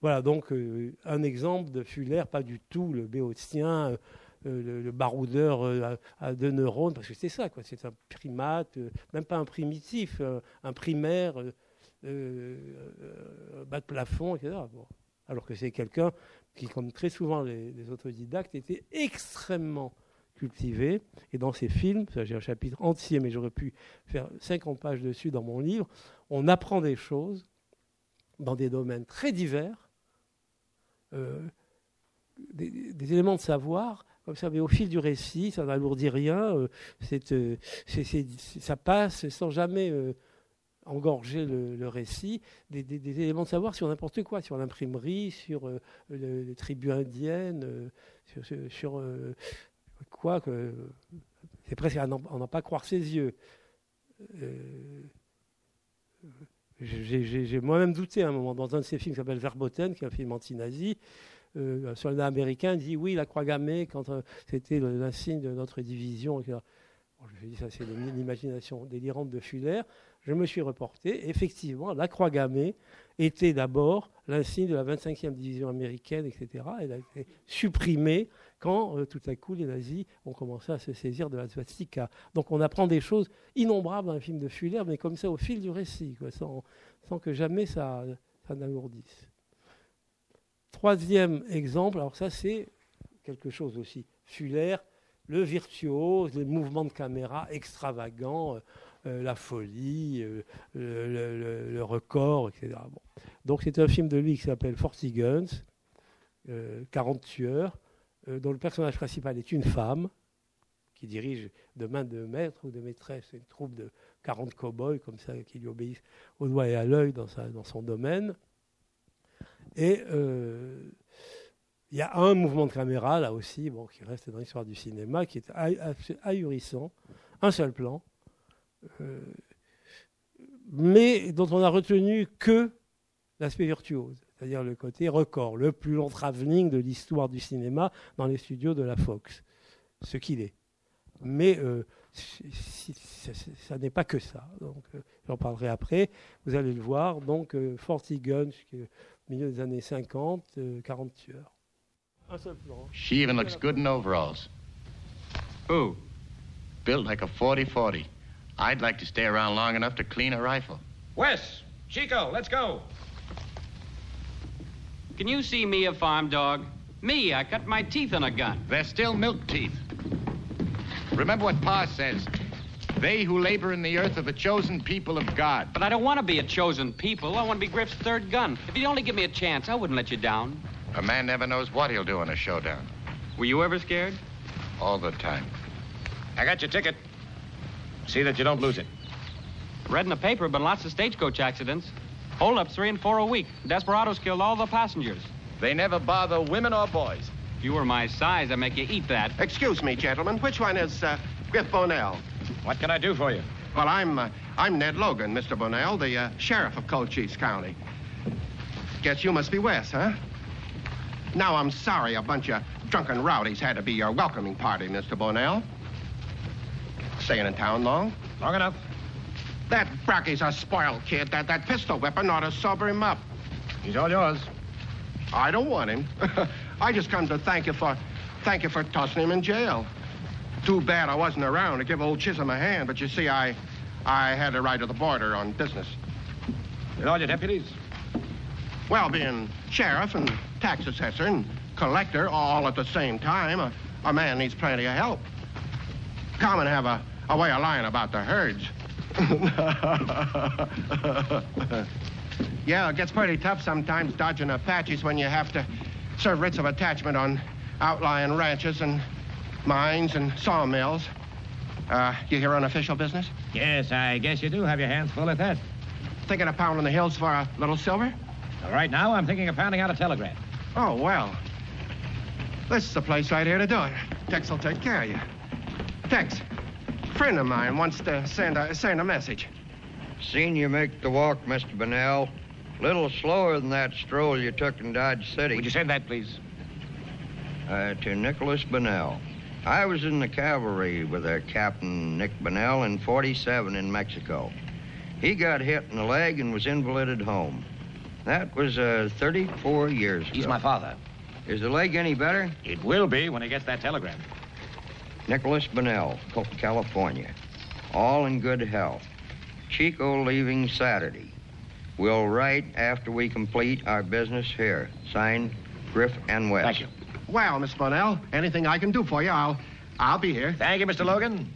Voilà donc euh, un exemple de Fuller, pas du tout le béotien, euh, le, baroudeur à, deux neurones, parce que c'est ça, quoi. C'est un primate, même pas un primitif, un primaire, bas de plafond, etc. Alors que c'est quelqu'un qui, comme très souvent les autodidactes, était extrêmement cultivé. Et dans ces films, j'ai un chapitre entier, mais j'aurais pu faire 50 pages dessus dans mon livre, on apprend des choses dans des domaines très divers, euh, des, éléments de savoir, comme ça, mais au fil du récit, ça n'alourdit rien, euh, euh, ça passe sans jamais engorger le, récit, des, éléments de savoir sur n'importe quoi, sur l'imprimerie, sur les tribus indiennes, sur, sur quoi que c'est presque à n'en pas croire ses yeux. Euh, j'ai moi-même douté un moment dans un de ces films qui s'appelle Verboten, qui est un film anti-nazi. Euh, un soldat américain dit oui, la croix gammée, quand euh, c'était l'insigne de notre division. je me dit, ça, c'est l'imagination délirante de Fuller. Je me suis reporté. Effectivement, la croix gammée était d'abord l'insigne de la 25e division américaine, etc. Elle a été supprimée quand euh, tout à coup les nazis ont commencé à se saisir de la swastika. Donc on apprend des choses innombrables dans un film de Fuller, mais comme ça au fil du récit, sans, que jamais ça, ça n'alourdisse. Troisième exemple, alors ça c'est quelque chose aussi. Fuller, le virtuose, les mouvements de caméra extravagants, euh, euh, la folie, le, record, etc. Donc c'est un film de lui qui s'appelle Forty Guns, 40 tueurs. Euh, dont le personnage principal est une femme qui dirige de main de maître ou de maîtresse une troupe de 40 cow-boys comme ça qui lui obéissent au doigt et à l'œil dans, son domaine. Et euh, il y a un mouvement de caméra là aussi, bon, qui reste dans l'histoire du cinéma, qui est ahurissant, un seul plan, euh, mais dont on a retenu que l'aspect virtuose c'est-à-dire le côté record, le plus long travelling de l'histoire du cinéma dans les studios de la Fox, ce qu'il est. Mais euh, ça n'est pas que ça. Donc, euh, j'en parlerai après. Vous allez le voir. Donc, euh, Forty Guns, au milieu des années 50, 40 tueurs. Un seul plan. She even looks good in overalls. Who? Built like a 40-40. I'd like to stay around long enough to clean a rifle. Wes, Chico, let's go. Can you see me a farm dog? Me, I cut my teeth on a gun. They're still milk teeth. Remember what Pa says. They who labor in the earth are the chosen people of God. But I don't want to be a chosen people. I want to be Griff's third gun. If you'd only give me a chance, I wouldn't let you down. A man never knows what he'll do in a showdown. Were you ever scared? All the time. I got your ticket. See that you don't lose it. Read in the paper, but lots of stagecoach accidents. Hold-ups three and four a week. Desperados killed all the passengers. They never bother women or boys. If you were my size, I'd make you eat that. Excuse me, gentlemen. Which one is uh, Griff Bonnell? What can I do for you? Well, I'm uh, I'm Ned Logan, Mr. Bonnell, the uh, sheriff of Cochise County. Guess you must be Wes, huh? Now, I'm sorry a bunch of drunken rowdies had to be your welcoming party, Mr. Bonnell. Staying in town long? Long enough. That Bracky's a spoiled kid. That, that pistol weapon ought to sober him up. He's all yours. I don't want him. I just come to thank you for thank you for tossing him in jail. Too bad I wasn't around to give old Chisholm a hand, but you see, I I had to ride to the border on business. And all your deputies? Well, being sheriff and tax assessor and collector all at the same time, a, a man needs plenty of help. Common have a, a way of lying about the herds. yeah, it gets pretty tough sometimes dodging Apaches when you have to serve writs of attachment on outlying ranches and mines and sawmills. Uh, you here on official business? Yes, I guess you do have your hands full at that. Thinking of pounding the hills for a little silver? Right now, I'm thinking of pounding out a telegram. Oh, well. This is the place right here to do it. Tex will take care of you. Tex, friend of mine wants to send a, send a message. Seen you make the walk, Mr. Bennell. Little slower than that stroll you took in Dodge City. Would you send that, please? Uh, to Nicholas Bennell. I was in the cavalry with a Captain Nick Bennell in 47 in Mexico. He got hit in the leg and was invalided home. That was uh, 34 years ago. He's my father. Is the leg any better? It will be when he gets that telegram. Nicholas Bennell, Co- California. All in good health. Chico leaving Saturday. We'll write after we complete our business here. Signed, Griff and West. Thank you. Well, Miss Bonnell, anything I can do for you, I'll, I'll be here. Thank you, Mr. Logan.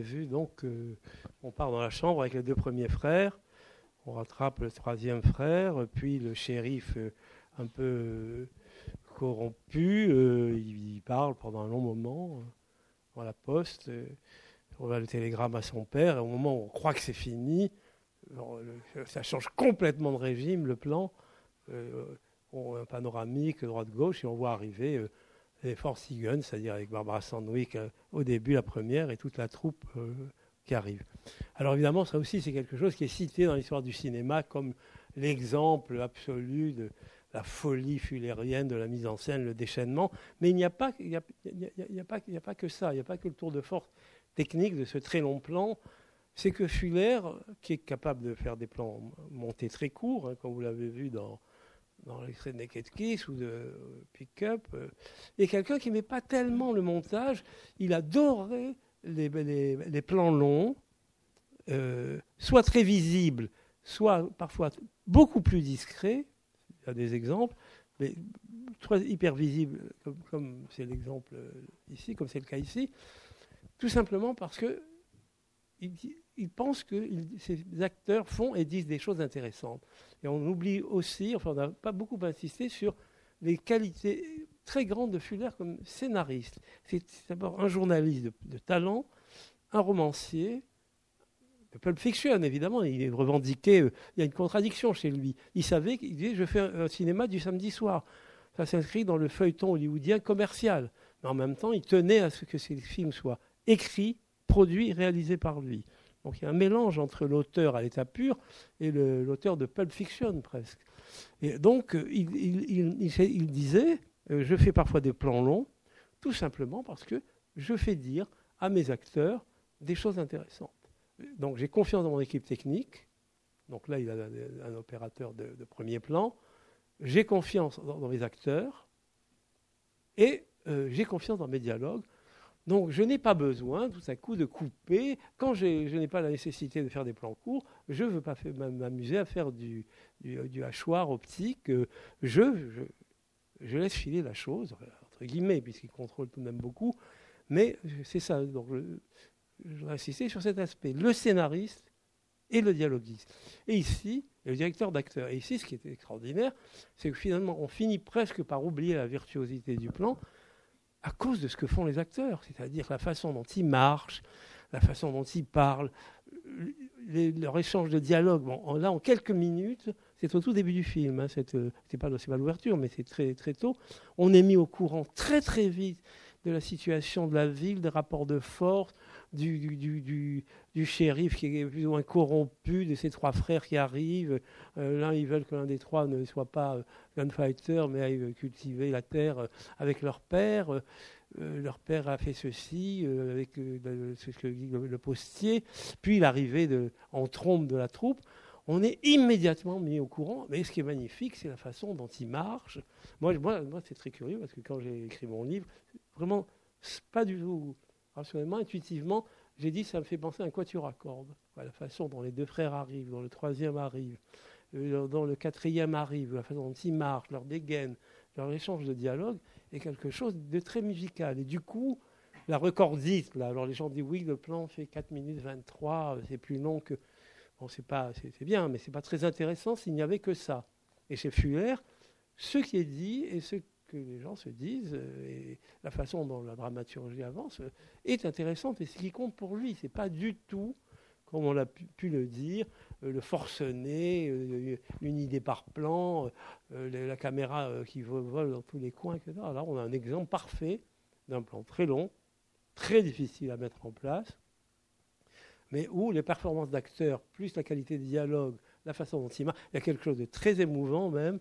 Vu, donc euh, on part dans la chambre avec les deux premiers frères, on rattrape le troisième frère, puis le shérif euh, un peu euh, corrompu, il, parle pendant un long moment euh, dans la poste, on va le télégramme à son père, et au moment où on croit que c'est fini, ça change complètement de régime, le plan, on un panoramique droite-gauche, et on voit arriver les Force Guns, c'est-à-dire avec Barbara Sandwick euh, au début, la première, et toute la troupe euh, qui arrive. Alors évidemment, ça aussi, c'est quelque chose qui est cité dans l'histoire du cinéma comme l'exemple absolu de la folie fullérienne de la mise en scène, le déchaînement. Mais il n'y a, pas- il y a, pas- a pas que ça, il n'y a pas que le tour de force technique de ce très long plan. C'est que Fuller, qui est capable de faire des plans montés très courts, hein, comme vous l'avez vu dans, dans l'extrait de Naked Kiss ou de euh, Pick Up, euh, est quelqu'un qui n'aimait pas tellement le montage. Il adorait les, plans longs, euh, soit très visibles, soit parfois beaucoup plus discrets. Il y a des exemples, mais hyper visibles, comme c'est l'exemple euh, ici, comme c'est le cas ici, tout simplement parce que il, dit- il pense que ces acteurs font et disent des choses intéressantes. Et on oublie aussi, enfin on n'a pas beaucoup insisté sur les qualités très grandes de Fuller comme scénariste. C'est d'abord un journaliste de, de talent, un romancier, de Pulp Fiction évidemment, il est revendiqué, euh, il y a une contradiction chez lui. Il savait qu'il disait je fais un, un cinéma du samedi soir. Ça s'inscrit dans le feuilleton hollywoodien commercial. Mais en même temps, il tenait à ce que ces films soient écrits, produits, réalisés par lui. Donc il y a un mélange entre l'auteur à l'état pur et l'auteur de Pulp Fiction presque. Et donc il, disait, euh, je fais parfois des plans longs, tout simplement parce que je fais dire à mes acteurs des choses intéressantes. Donc j'ai confiance dans mon équipe technique. Donc là, il a un, opérateur de, premier plan. J'ai confiance dans, dans mes acteurs et euh, j'ai confiance dans mes dialogues. Donc je n'ai pas besoin tout à coup de couper. Quand je n'ai pas la nécessité de faire des plans courts, je ne veux pas m'amuser à faire du, hachoir optique. Euh, Je, laisse filer la chose, entre guillemets, puisqu'il contrôle tout de même beaucoup. Mais c'est ça. Donc je, je insister sur cet aspect. Le scénariste et le dialoguiste. Et ici, le directeur d'acteur. Et ici, ce qui est extraordinaire, c'est que finalement, on finit presque par oublier la virtuosité du plan à cause de ce que font les acteurs, c'est-à-dire la façon dont ils marchent, la façon dont ils parlent, leur échange de dialogue. Là, en quelques minutes, c'est au tout début du film, hein, c'est euh, c'est pas, pas l'ouverture, mais c'est très, très tôt, on est mis au courant très très vite de la situation de la ville, des rapports de force, du, du, du, shérif qui est plus ou moins corrompu, de ses trois frères qui arrivent. Euh, l'un, ils veulent que l'un des trois ne soit pas euh, gunfighter, mais aille cultiver la terre euh, avec leur père. Leur père a fait ceci avec ce que dit le, postier. Puis l'arrivée de- en trompe de la troupe. On est immédiatement mis au courant. Mais ce qui est magnifique, c'est la façon dont il marche. Moi, moi, moi c'est très curieux parce que quand j'ai écrit mon livre, vraiment, pas du tout rationnellement, intuitivement, j'ai dit ça me fait penser à un quatuor à cordes. La façon dont les deux frères arrivent, dont le troisième arrive, euh, dont le quatrième arrive, la façon dont ils marchent, leur dégaine, leur échange de dialogue est quelque chose de très musical. Et du coup, la recordiste, là, alors les gens disent oui, le plan fait 4 minutes 23, c'est plus long que. Bon, c'est pas, c'est bien, mais c'est pas très intéressant s'il n'y avait que ça. Et chez Fuller, ce qui est dit et ce que les gens se disent, euh, et la façon dont la dramaturgie avance, euh, est intéressante. Et ce qui compte pour lui, c'est pas du tout, comme on l'a pu, le dire, euh, le forcené, une idée par plan, la caméra qui vole dans tous les coins, etc. Là, on a un exemple parfait d'un plan très long, très difficile à mettre en place, mais où les performances d'acteurs, plus la qualité de dialogue, la façon dont il marche, il y a quelque chose de très émouvant même,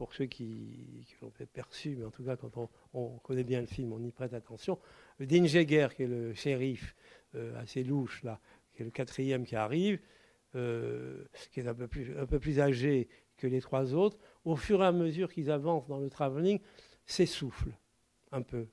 pour ceux qui, l'ont fait perçu, mais en tout cas, quand on, connaît bien le film, on y prête attention. Dean Jagger, qui est le shérif euh, assez louche, là, qui est le quatrième qui arrive, euh, qui est un peu, plus, un peu plus âgé que les trois autres, au fur et à mesure qu'ils avancent dans le travelling, s'essouffle un peu.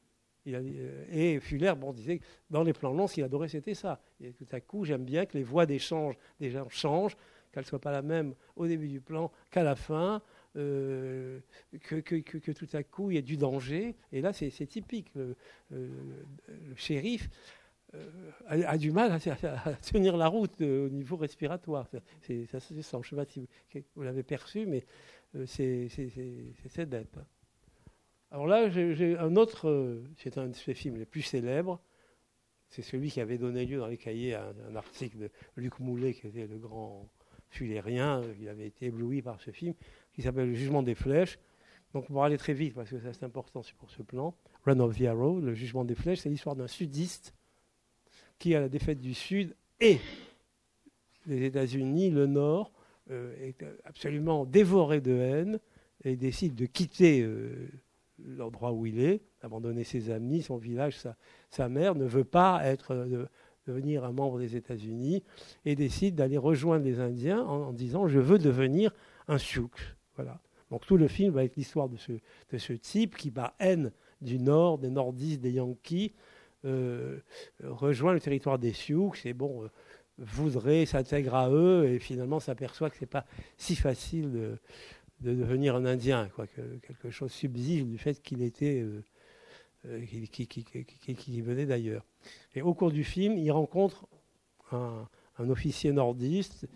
Euh, et Fuller bon, disait dans les plans longs, ce qu'il adorait, c'était ça. Et tout à coup, j'aime bien que les voix d'échange des gens changent, qu'elles ne soient pas la même au début du plan qu'à la fin. Euh, que, tout à coup il y a du danger. Et là, c'est typique. Le, euh, shérif euh, a, du mal à, tenir la route au niveau respiratoire. Ça se. Je ne sais pas si vous, l'avez perçu, mais c'est cette dette. Alors là, j'ai un autre, c'est un de ses films les plus célèbres. C'est celui qui avait donné lieu dans les cahiers à un, un article de Luc Moulet, qui était le grand rien, il avait été ébloui par ce film, qui s'appelle Le Jugement des Flèches. Donc pour aller très vite, parce que ça c'est important pour ce plan, Run of the Arrow, le Jugement des Flèches, c'est l'histoire d'un sudiste qui, à la défaite du Sud et des États-Unis, le Nord, euh, est absolument dévoré de haine et décide de quitter euh, l'endroit où il est, abandonner ses amis, son village, sa, mère, ne veut pas être, euh, devenir un membre des États-Unis et décide d'aller rejoindre les Indiens en, disant je veux devenir un Sioux. Donc tout le film va être l'histoire de ce, ce type qui, par haine du Nord, des Nordistes, des Yankees, euh, rejoint le territoire des Sioux et bon, euh, voudrait s'intégrer à eux et finalement s'aperçoit que c'est pas si facile de, de, devenir un Indien, que quelque chose subsiste du fait qu'il était euh, venait d'ailleurs. Et au cours du film, il rencontre un, officier nordiste.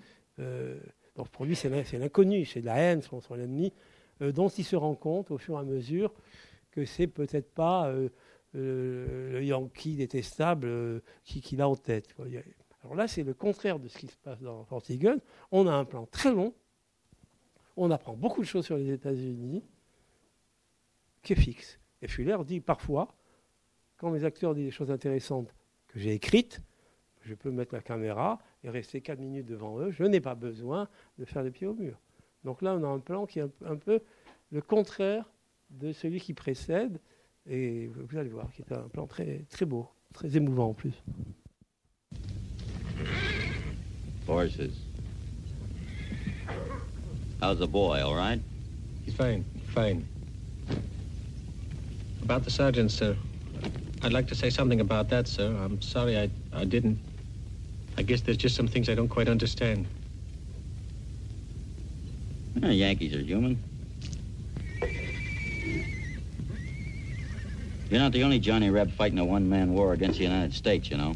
Euh, pour lui, c'est l'inconnu, c'est de la haine, son, son ennemi, euh, dont il se rend compte au fur et à mesure que c'est peut-être pas le Yankee détestable qu'il a en tête. Alors là, c'est le contraire de ce qui se passe dans Fortigun. On a un plan très long, on apprend beaucoup de choses sur les États-Unis, qui est fixe? Et Fuller dit parfois, quand mes acteurs disent des choses intéressantes que j'ai écrites, je peux mettre la caméra et rester 4 minutes devant eux. Je n'ai pas besoin de faire les pieds au mur. Donc là, on a un plan qui est un, peu le contraire de celui qui précède. Et vous allez voir, qui est un plan très, très beau, très émouvant en plus. Voices. How's the boy, all right? He's fine, fine. About the sergeant, sir. I'd like to say something about that, sir. I'm sorry I, I didn't. I guess there's just some things I don't quite understand. Yeah, Yankees are human. You're not the only Johnny Reb fighting a one-man war against the United States, you know.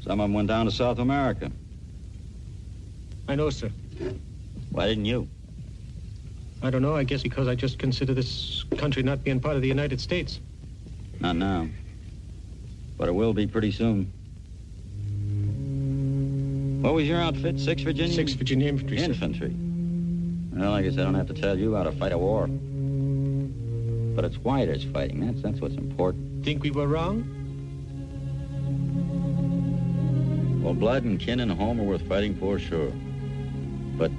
Some of them went down to South America. I know, sir. Why didn't you? I don't know. I guess because I just consider this country not being part of the United States. Not now. But it will be pretty soon. What was your outfit? Six Virginia? Six Virginia Infantry. Infantry. Sir. Well, I guess I don't have to tell you how to fight a war. But it's why there's fighting. That's, that's what's important. Think we were wrong? Well, blood and kin and home are worth fighting for, sure. But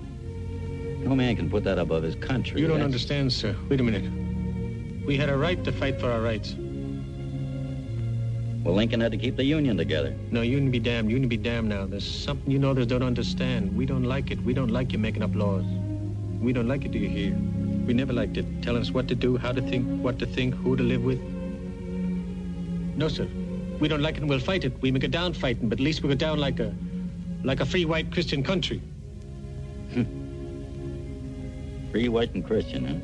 no man can put that above his country. You don't That's... understand, sir. Wait a minute. We had a right to fight for our rights. Well, Lincoln had to keep the Union together. No, Union be damned. Union be damned now. There's something you know others don't understand. We don't like it. We don't like you making up laws. We don't like it, do you hear? We never liked it. Telling us what to do, how to think, what to think, who to live with. No, sir. We don't like it and we'll fight it. We may go down fighting, but at least we go down like a like a free white Christian country. Free, white, and Christian, huh?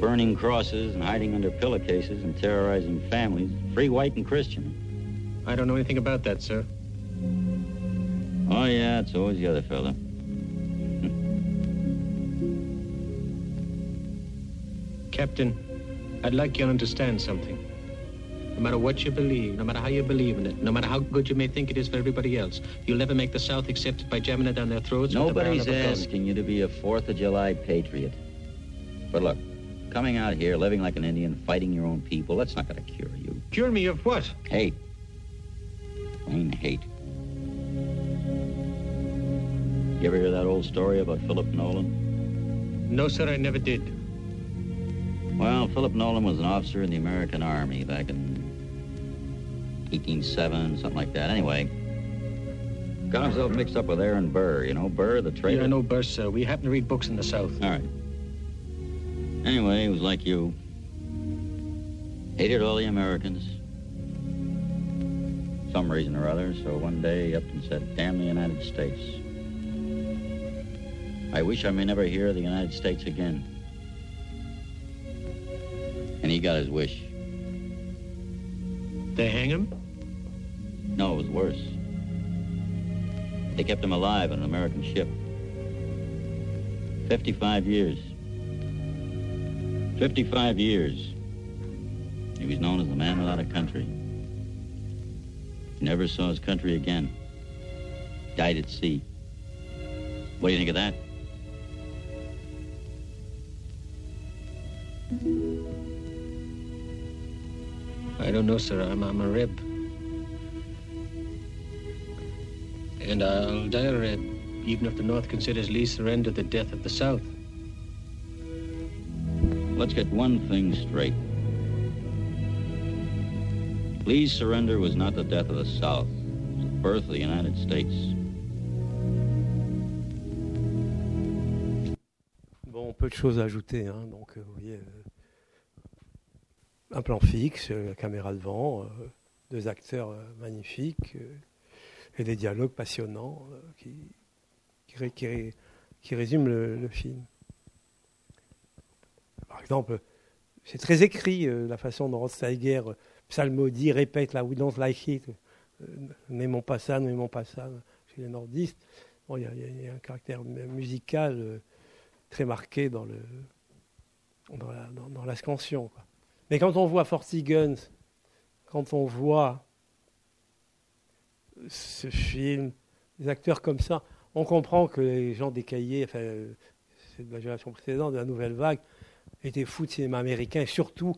Burning crosses and hiding under pillowcases and terrorizing families. Free, white, and Christian. I don't know anything about that, sir. Oh, yeah, it's always the other fella. Captain, I'd like you to understand something. No matter what you believe, no matter how you believe in it, no matter how good you may think it is for everybody else, you'll never make the South accepted by jamming it down their throats. with the Nobody's of a gun. asking you to be a Fourth of July patriot. But look, coming out here, living like an Indian, fighting your own people, that's not going to cure you. Cure me of what? Hate. Plain hate. You ever hear that old story about Philip Nolan? No, sir, I never did. Well, Philip Nolan was an officer in the American Army back in 1807, something like that. Anyway, got himself mixed up with Aaron Burr. You know Burr, the traitor? Yeah, I know Burr, sir. We happen to read books in the South. All right. Anyway, he was like you. Hated all the Americans. Some reason or other, so one day he up and said, damn the United States. I wish I may never hear of the United States again. And he got his wish. They hang him? No, it was worse. They kept him alive on an American ship. 55 years. 55 years. He was known as the man without a country. He never saw his country again. Died at sea. What do you think of that? I don't know, sir. I'm, I'm a Reb. And I'll die a Reb, even if the North considers Lee's surrender the death of the South. Let's get one thing straight. Lee's surrender was not the death of the South. It was the birth of the United States. Bon, peu de choses à ajouter. hein. Donc, euh, vous voyez, euh, un plan fixe, euh, la caméra devant, deux acteurs magnifiques et des dialogues passionnants qui, qui, qui qui résument le, le film. Par exemple, c'est très écrit euh, la façon dont Steiger euh, psalmodie, répète la We don't like it, euh, n'aimons pas ça, n'aimons pas ça, chez les nordistes. Bon, il il y y a un caractère mu- musical très marqué dans le la, dans. Mais quand on voit Forty Guns, quand on voit ce film, des acteurs comme ça, on comprend que les gens des cahiers, enfin, c'est de la génération précédente, de la nouvelle vague, étaient fous de cinéma américain et surtout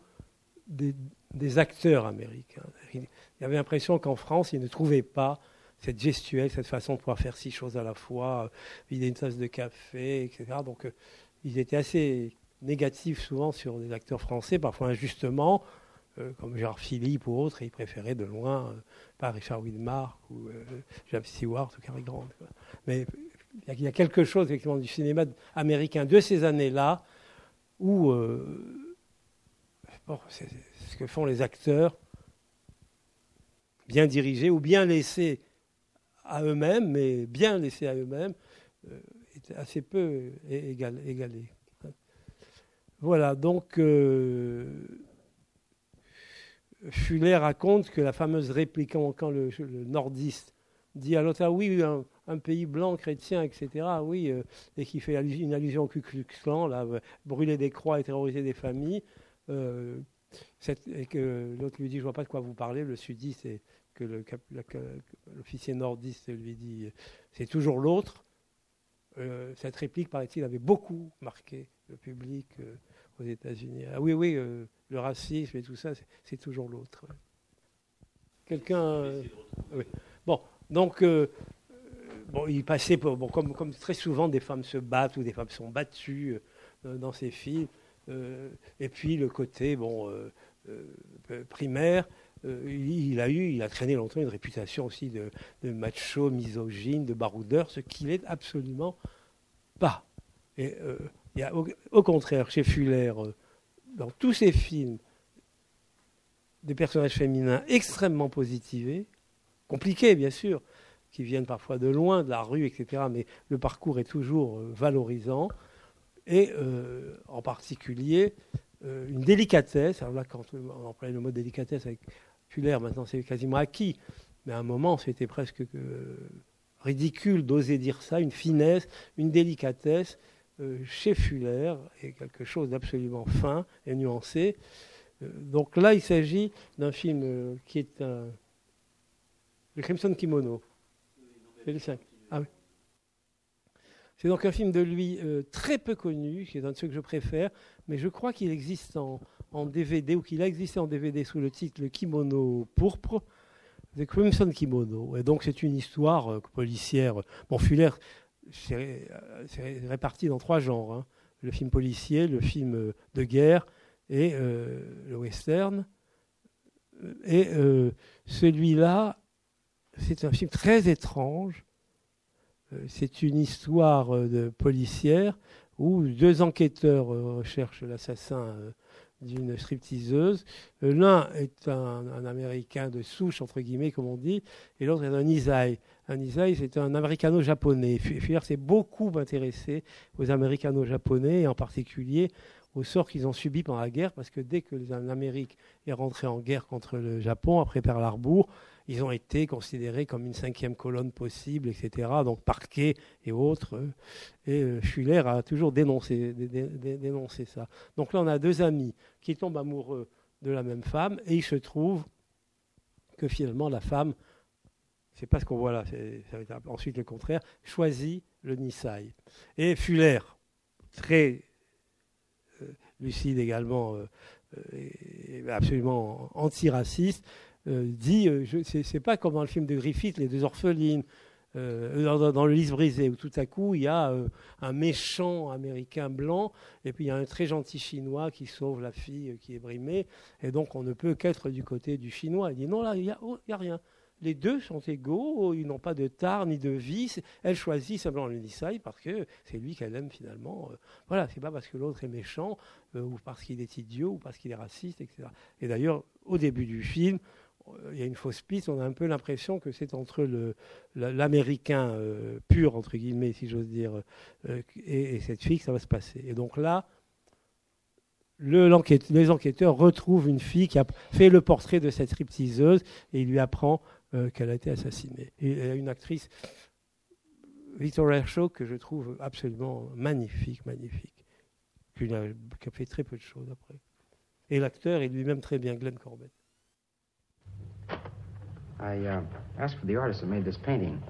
des, des acteurs américains. Il y avait l'impression qu'en France, ils ne trouvaient pas cette gestuelle, cette façon de pouvoir faire six choses à la fois, euh, vider une tasse de café, etc. Donc, euh, ils étaient assez négatifs souvent sur des acteurs français, parfois injustement, euh, comme Gérard Philippe ou autres, et ils préféraient de loin, euh, pas Richard Widmark ou James Stewart ou Cary Grant. Mais il y y, a quelque chose effectivement du cinéma américain de ces années-là où euh, ce que font les acteurs, bien dirigés ou bien laissés à eux-mêmes, mais bien laissés à eux-mêmes, euh, étaient assez peu égal- égalés. Voilà, donc euh, Fuller raconte que la fameuse réplique, quand, le, nordiste dit à l'autre, ah oui, un, un pays blanc, chrétien, etc., oui, euh, et qui fait une allusion au Ku Klux Klan, là, euh, brûler des croix et terroriser des familles, euh, cette- et que l'autre lui dit, je vois pas de quoi vous parlez, le sudiste, et que l'officier nordiste lui dit, c'est toujours l'autre. Euh, cette réplique, paraît-il, avait beaucoup marqué le public aux États-Unis. Ah oui, oui, le racisme et tout ça, c'est- toujours l'autre. Quelqu'un. oui. Bon, donc, euh, il passait, pour, bon, comme, très souvent, des femmes se battent ou des femmes sont battues euh, dans ces films. Euh, et puis le côté, bon, euh, primaire. il, a eu, il a traîné longtemps une réputation aussi de, macho, misogyne, de baroudeur, ce qu'il est absolument pas. Et au, contraire, chez Fuller, dans tous ses films, des personnages féminins extrêmement positivés, compliqués bien sûr, qui viennent parfois de loin, de la rue, etc. Mais le parcours est toujours euh, valorisant. Et euh, en particulier, euh, une délicatesse. Alors là, quand on emploie le mot délicatesse avec Fuller, maintenant c'est quasiment acquis. Mais à un moment, c'était presque ridicule d'oser dire ça, une finesse, une délicatesse chez Fuller, et quelque chose d'absolument fin et nuancé. donc là, il s'agit d'un film qui est un, le Crimson Kimono. C'est le 5. Ah. C'est donc un film de lui euh, très peu connu, qui est un de ceux que je préfère, mais je crois qu'il existe en, DVD, ou qu'il a existé en DVD sous le titre Le Kimono pourpre, The Crimson Kimono. Et donc c'est une histoire euh, policière. Bon, Fuller, c'est réparti dans trois genres. Hein. Le film policier, le film euh, de guerre et le western. Et celui-là, c'est un film très étrange. Euh, c'est une histoire euh, de policière où deux enquêteurs euh, recherchent l'assassin d'une stripteaseuse. L'un est un, Américain de souche, entre guillemets, comme on dit, et l'autre est un Isai. Un Isai, c'est un Américano-japonais. Fuller s'est beaucoup intéressé aux Américano-japonais, et en particulier au sort qu'ils ont subi pendant la guerre, parce que dès que l'Amérique est rentrée en guerre contre le Japon, après Pearl Harbor, ils ont été considérés comme une cinquième colonne possible, etc. Donc Parquet et autres. Et euh, Schuller a toujours dénoncé, ça. Donc là, on a deux amis qui tombent amoureux de la même femme, et il se trouve que finalement, la femme, c'est pas ce qu'on voit là, ça va être ensuite le contraire, choisit le Nisai. Et Fuller, très euh, lucide également, euh, absolument antiraciste, euh, dit, euh, c'est pas comme dans le film de Griffith, les deux orphelines, euh, dans, le lys brisé, où tout à coup il y a un méchant américain blanc, et puis il y a un très gentil chinois qui sauve la fille qui est brimée, et donc on ne peut qu'être du côté du chinois. Il dit non, là, il n'y a, oh, a, rien. Les deux sont égaux, ils n'ont pas de tard ni de vice. Elle choisit simplement le parce que c'est lui qu'elle aime finalement. voilà, c'est pas parce que l'autre est méchant, ou parce qu'il est idiot, ou parce qu'il est raciste, etc. Et d'ailleurs, au début du film, il y a une fausse piste, on a un peu l'impression que c'est entre l'américain euh, pur, entre guillemets, si j'ose dire, euh, et, cette fille que ça va se passer. Et donc là, le, les enquêteurs retrouvent une fille qui a fait le portrait de cette stripteaseuse et il lui apprend euh, qu'elle a été assassinée. Et a une actrice, Victoria Shaw, que je trouve absolument magnifique, magnifique, qui a fait très peu de choses après. Et l'acteur est lui-même très bien, Glenn Corbett. I uh, asked for the artist that made this painting.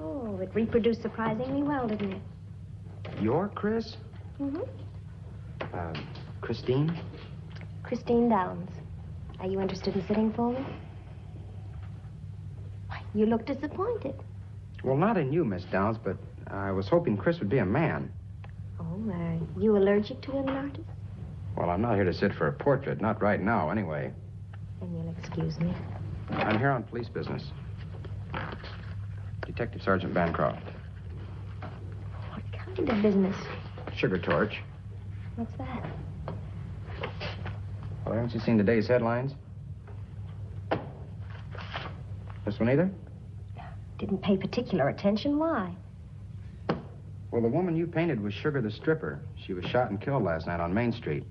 Oh, it reproduced surprisingly well, didn't it? Your Chris? Mm-hmm. Uh, Christine? Christine Downs. Are you interested in sitting for me? Why, you look disappointed. Well, not in you, Miss Downs, but I was hoping Chris would be a man. Oh, are you allergic to an artist? Well, I'm not here to sit for a portrait, not right now, anyway. Then you'll excuse me. I'm here on police business. Detective Sergeant Bancroft. What kind of business? Sugar Torch. What's that? Well, haven't you seen today's headlines? This one either? Didn't pay particular attention. Why? Well, the woman you painted was Sugar the Stripper. She was shot and killed last night on Main Street.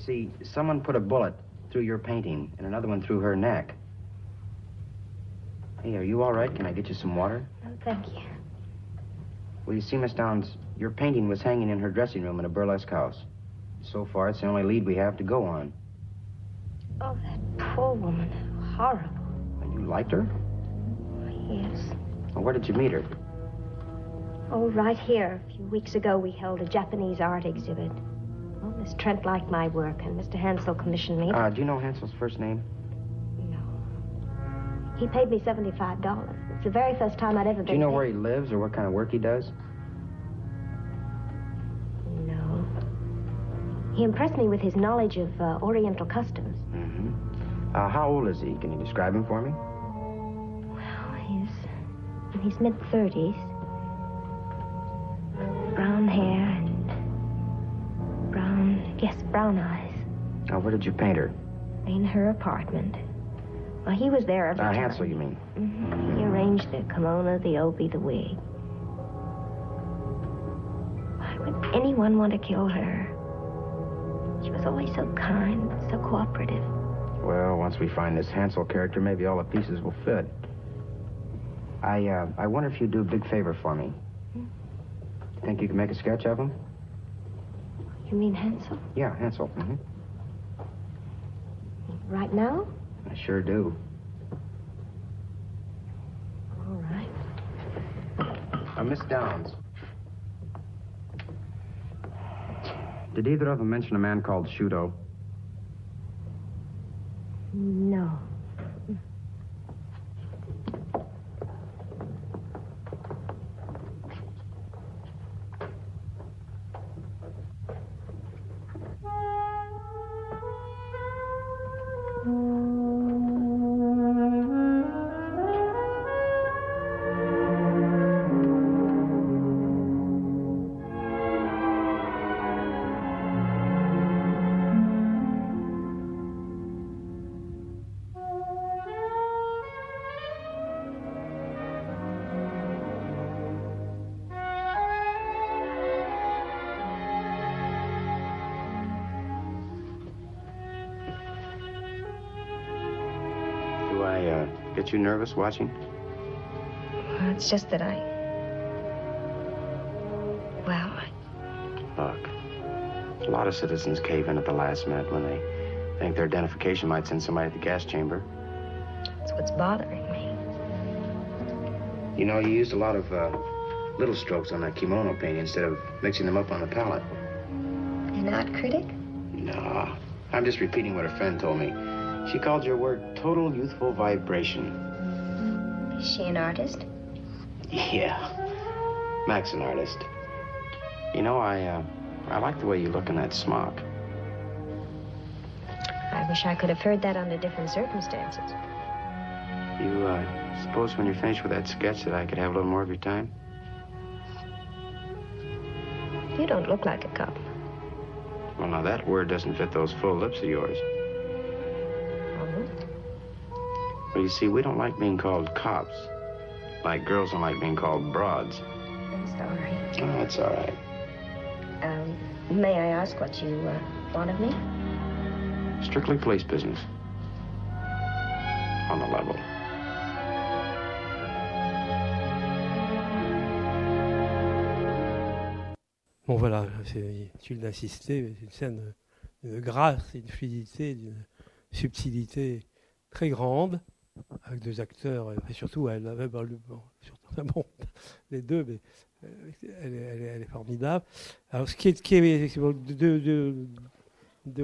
You see, someone put a bullet through your painting and another one through her neck. Hey, are you all right? Can I get you some water? No, thank you. Well, you see, Miss Downs, your painting was hanging in her dressing room in a burlesque house. So far, it's the only lead we have to go on. Oh, that poor woman. Horrible. And you liked her? Yes. Well, where did you meet her? Oh, right here. A few weeks ago, we held a Japanese art exhibit. Miss Trent liked my work, and Mr. Hansel commissioned me. Uh, do you know Hansel's first name? No. He paid me $75. It's the very first time I'd ever been. Do you know paid. where he lives or what kind of work he does? No. He impressed me with his knowledge of uh, Oriental customs. Mm-hmm. Uh, how old is he? Can you describe him for me? Well, he's in his mid 30s. Yes, brown eyes. Now, where did you paint her? In her apartment. Well, he was there every Uh, time. Hansel, you mean? Mhm. He arranged the kimono, the obi, the wig. Why would anyone want to kill her? She was always so kind, so cooperative. Well, once we find this Hansel character, maybe all the pieces will fit. I, uh, I wonder if you'd do a big favor for me. You think you could make a sketch of him? You mean Hansel? Yeah, Hansel. hmm Right now? I sure do. All right. Uh, Miss Downs. Did either of them mention a man called Shudo? No. Get you nervous watching? Well, it's just that I. Well, I, Look, a lot of citizens cave in at the last minute when they think their identification might send somebody to the gas chamber. that's what's bothering me. You know, you used a lot of uh, little strokes on that kimono paint instead of mixing them up on the palette. An art critic? No, I'm just repeating what a friend told me. She called your work total youthful vibration. Is she an artist? Yeah, Mac's an artist. You know, I uh, I like the way you look in that smock. I wish I could have heard that under different circumstances. You uh, suppose when you're finished with that sketch that I could have a little more of your time? You don't look like a cop. Well, now that word doesn't fit those full lips of yours. Well, you see, we don't like being called cops. Like girls don't like being called broads. I'm sorry. Oh, that's all right. Um, may I ask what you uh, want of me? Strictly police business. On the level. Bon voilà, c'est inutile d'insister, mais c'est une scène d'une grâce, d'une fluidité, d'une subtilité très grande, avec deux acteurs, et surtout elle avait surtout, bon, les deux, mais euh, elle, est- formidable. Alors ce qui est, qui est deux,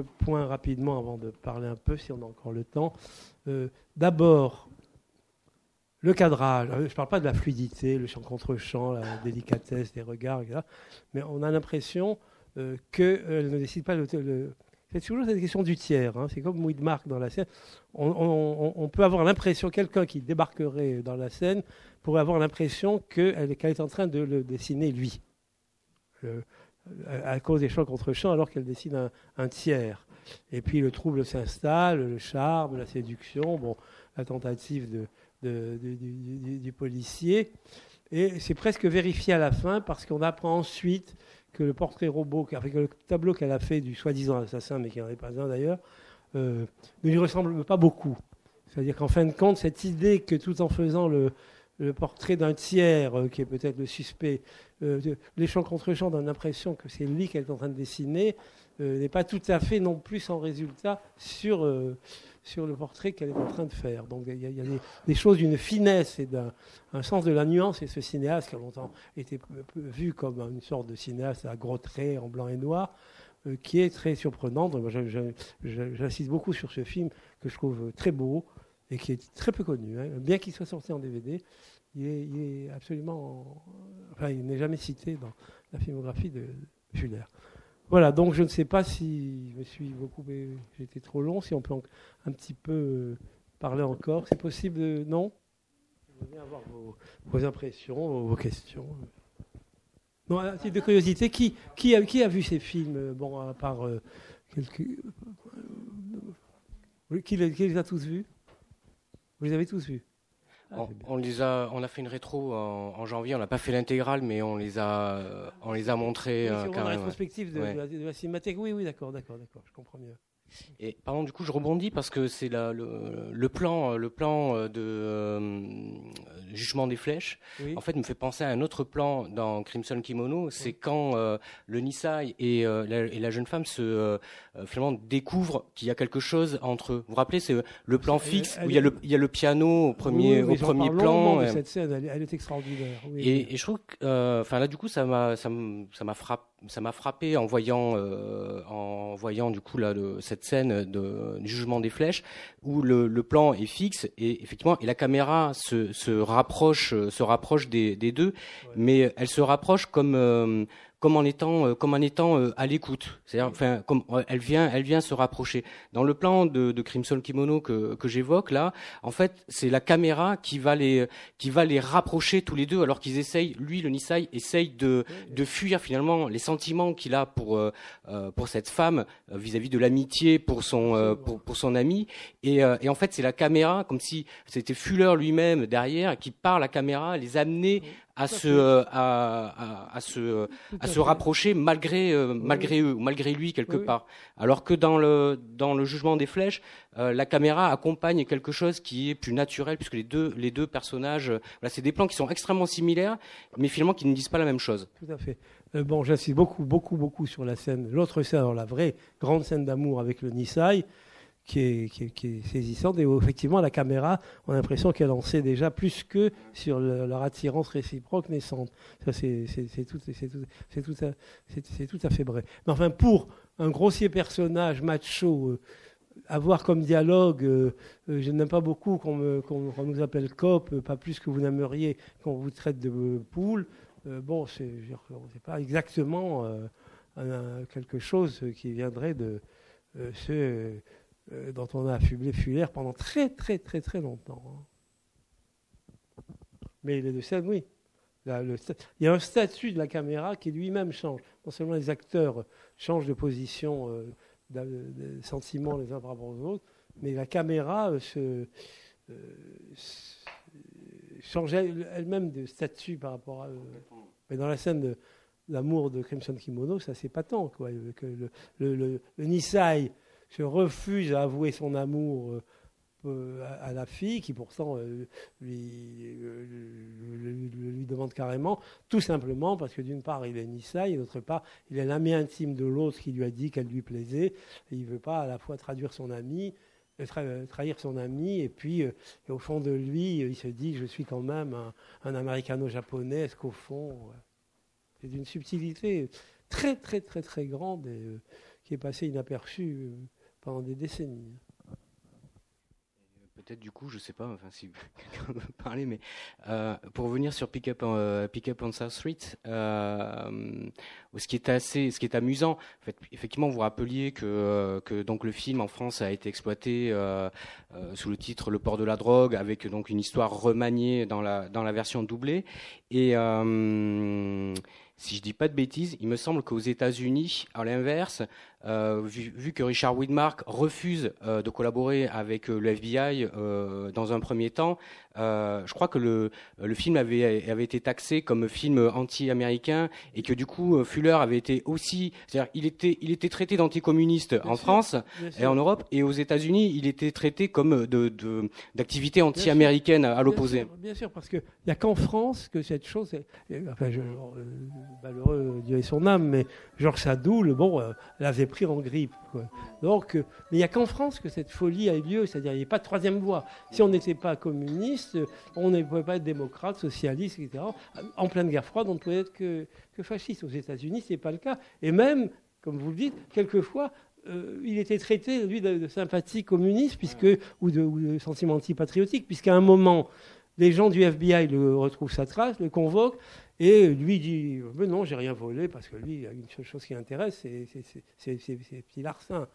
points rapidement avant de parler un peu, si on a encore le temps. Euh, D'abord, le cadrage, euh, je ne parle pas de la fluidité, le chant contre chant, la délicatesse des regards, mais on a l'impression euh, qu'elle ne décide pas le- c'est toujours cette question du tiers. hein. C'est comme Widmark dans la scène. On, peut avoir l'impression, quelqu'un qui débarquerait dans la scène pourrait avoir l'impression qu'elle est en train de le dessiner lui. À cause des chants contre chants, alors qu'elle dessine un, tiers. Et puis le trouble s'installe, le charme, la séduction, bon, la tentative du policier. Et c'est presque vérifié à la fin parce qu'on apprend ensuite que le portrait robot, avec le tableau qu'elle a fait du soi-disant assassin, mais qui n'en est pas un d'ailleurs, euh, ne lui ressemble pas beaucoup. C'est-à-dire qu'en fin de compte, cette idée que tout en faisant le, portrait d'un tiers, euh, qui est peut-être le suspect, euh, les champs contre champs donnent l'impression que c'est lui qu'elle est en train de dessiner, n'est pas tout à fait non plus sans résultat sur, sur le portrait qu'elle est en train de faire. Donc il y a, des, choses d'une finesse et d'un un sens de la nuance. Et ce cinéaste qui a longtemps été vu comme une sorte de cinéaste à gros traits en blanc et noir, euh, qui est très surprenant. J'insiste beaucoup sur ce film que je trouve très beau et qui est très peu connu. hein. Bien qu'il soit sorti en DVD, il est absolument. Enfin, il n'est jamais cité dans la filmographie de Fuller. Voilà, donc je ne sais pas si je me suis beaucoup. Été trop long, si on peut un petit peu euh, parler encore. C'est possible de- Non? Je veux bien avoir vos, impressions, vos, questions. Non, à titre de curiosité, qui, a, qui a vu ces films euh, Bon, à part euh, quelques. Qui les a tous vus? Vous les avez tous vus? Ah, On, on les a, on a fait une rétro en, en janvier. On n'a pas fait l'intégrale, mais on les a, on les a montrés Oui, euh, quand même. rétrospective de, ouais. de la, de la cinémathèque. Oui, oui, d'accord, d'accord, d'accord, je comprends mieux. Et pardon, du coup, je rebondis parce que c'est le, le plan, euh, le plan euh, de euh, jugement des flèches. Oui. En fait, me fait penser à un autre plan dans Crimson Kimono. C'est quand euh, le Nisai et, euh, la, et la jeune femme se euh, finalement découvrent qu'il y a quelque chose entre eux. Vous vous rappelez, c'est le plan fixe où il y a le, il y a le piano au premier, Oui, au premier plan. de euh, cette scène, elle, est- elle est extraordinaire. et, et je trouve que, euh, enfin là du coup ça m'a ça m'a frappé ça m'a frappé en voyant euh, en voyant du coup là le- cette scène de du jugement des flèches où le, le plan est fixe et effectivement et la caméra se, se rapproche se rapproche des, des deux. Mais elle se rapproche comme euh, comme en étant euh, comme en étant euh, à l'écoute. C'est-à-dire enfin comme euh, elle vient elle vient se rapprocher. Dans le plan de, de Crimson Kimono que, que j'évoque là en fait c'est la caméra qui va les qui va les rapprocher tous les deux alors qu'ils essayent lui le Nisai essaye de de fuir finalement les sentiments qu'il a pour pour cette femme euh, vis-à-vis de l'amitié pour son euh, pour pour son ami. Et euh, et en fait c'est la caméra comme si c'était Fuller lui-même derrière qui par la caméra les amener à se euh, à, à, à se euh, à se rapprocher malgré euh, malgré eux ou malgré lui quelque Oui, part. Alors que dans le dans le jugement des flèches euh, la caméra accompagne quelque chose qui est plus naturel puisque les deux les deux personnages euh, voilà c'est des plans qui sont extrêmement similaires mais finalement qui ne disent pas la même chose. Tout à fait. Euh, bon, j'insiste beaucoup, beaucoup, beaucoup sur la scène, l'autre scène, alors la vraie grande scène d'amour avec le Nisai, qui est, saisissante, et où effectivement la caméra, on a l'impression qu'elle en sait déjà plus que sur le- leur attirance réciproque naissante. Ça, c'est tout, tout, tout, tout à fait vrai. Mais enfin, pour un grossier personnage macho, euh, avoir comme dialogue, euh, euh, je n'aime pas beaucoup qu'on qu'on- qu'on nous appelle cop, pas plus que vous n'aimeriez qu'on vous traite de poule. Bon, c'est pas exactement quelque chose qui viendrait de ce euh, dont on a affublé Fuller pendant très très très très longtemps. hein. Mais les deux scènes, oui. Là, il y a un statut de la caméra qui lui-même change. Non seulement les acteurs changent de position, euh, de sentiments les uns par rapport aux autres, mais la caméra euh, change elle- elle-même de statut par rapport à. Mais dans la scène de l'amour de Crimson Kimono, ça c'est patent. Quoi, que le, le, se refuse à avouer son amour euh, euh, à, la fille, qui pourtant euh, lui, demande carrément, tout simplement parce que d'une part il est Nisai, et d'autre part il est l'ami intime de l'autre qui lui a dit qu'elle lui plaisait, il ne veut pas à la fois traduire son ami, tra- trahir son ami, et puis au fond de lui, il se dit je suis quand même un, américano-japonais, est-ce qu'au fond, c'est d'une subtilité très très très très grande qui est passée inaperçue des décennies. Peut-être du coup, je sais pas, enfin si quelqu'un veut parler, mais euh, pour revenir sur Pick Up, euh, on South Street, euh, ce qui est assez, ce qui est amusant, en fait, effectivement, vous rappeliez que, euh, que donc le film en France a été exploité sous le titre Le port de la drogue, avec donc une histoire remaniée dans la dans la version doublée, et si je dis pas de bêtises, il me semble qu'aux États-Unis, à l'inverse, euh, vu, que Richard Widmark refuse euh, de collaborer avec euh, le FBI dans un premier temps, euh, je crois que le, le film avait, avait été taxé comme film anti-américain et que du coup euh, Fuller avait été aussi, c'est-à-dire il était, il était traité d'anticommuniste en sûr, France et en Europe et aux États-Unis il était traité comme de, de, d'activité anti-américaine à, à l'opposé. Bien sûr, bien sûr, parce qu'il n'y a qu'en France que cette chose. est- enfin, je, euh, malheureux, Dieu ait son âme, mais Georges Sadoul, bon, l'avait pris en grippe. Quoi. Donc, euh, mais il n'y a qu'en France que cette folie a eu lieu, c'est-à-dire il n'y a pas de troisième voie. Si on n'était pas communiste, euh, on ne pouvait pas être démocrate, socialiste, etc. En pleine guerre froide, on ne pouvait être que, que fasciste. Aux États-Unis, ce n'est pas le cas. Et même, comme vous le dites, quelquefois, euh, il était traité, lui, de, de sympathie communiste puisque, ou, de, ou de sentiment antipatriotique, puisqu'à un moment, les gens du FBI le retrouvent sa trace, le convoquent, Et lui dit Mais non, j'ai rien volé, parce que lui, il y a une seule chose qui l'intéresse, c'est ces petits larcins.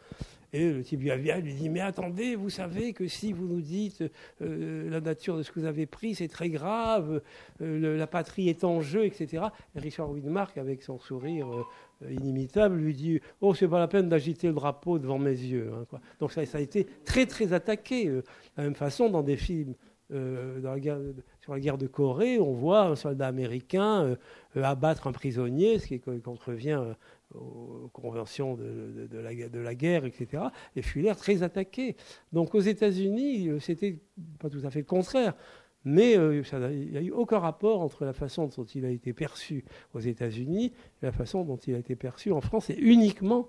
Et le type lui lui dit Mais attendez, vous savez que si vous nous dites euh, la nature de ce que vous avez pris, c'est très grave, euh, la patrie est en jeu, etc. Et Richard Widmark, avec son sourire euh, inimitable, lui dit Oh, c'est pas la peine d'agiter le drapeau devant mes yeux. Hein. Donc ça, ça, a été très, très attaqué. de la même façon, dans des films. Sur la guerre de Corée, on voit un soldat américain euh, euh, abattre un prisonnier, ce qui contrevient euh, aux conventions de, la, guerre, etc. Et Fuller très attaqué. Donc aux États-Unis, c'était pas tout à fait le contraire. Mais il n'y a eu aucun rapport entre la façon dont il a été perçu aux États-Unis et la façon dont il a été perçu en France, et uniquement,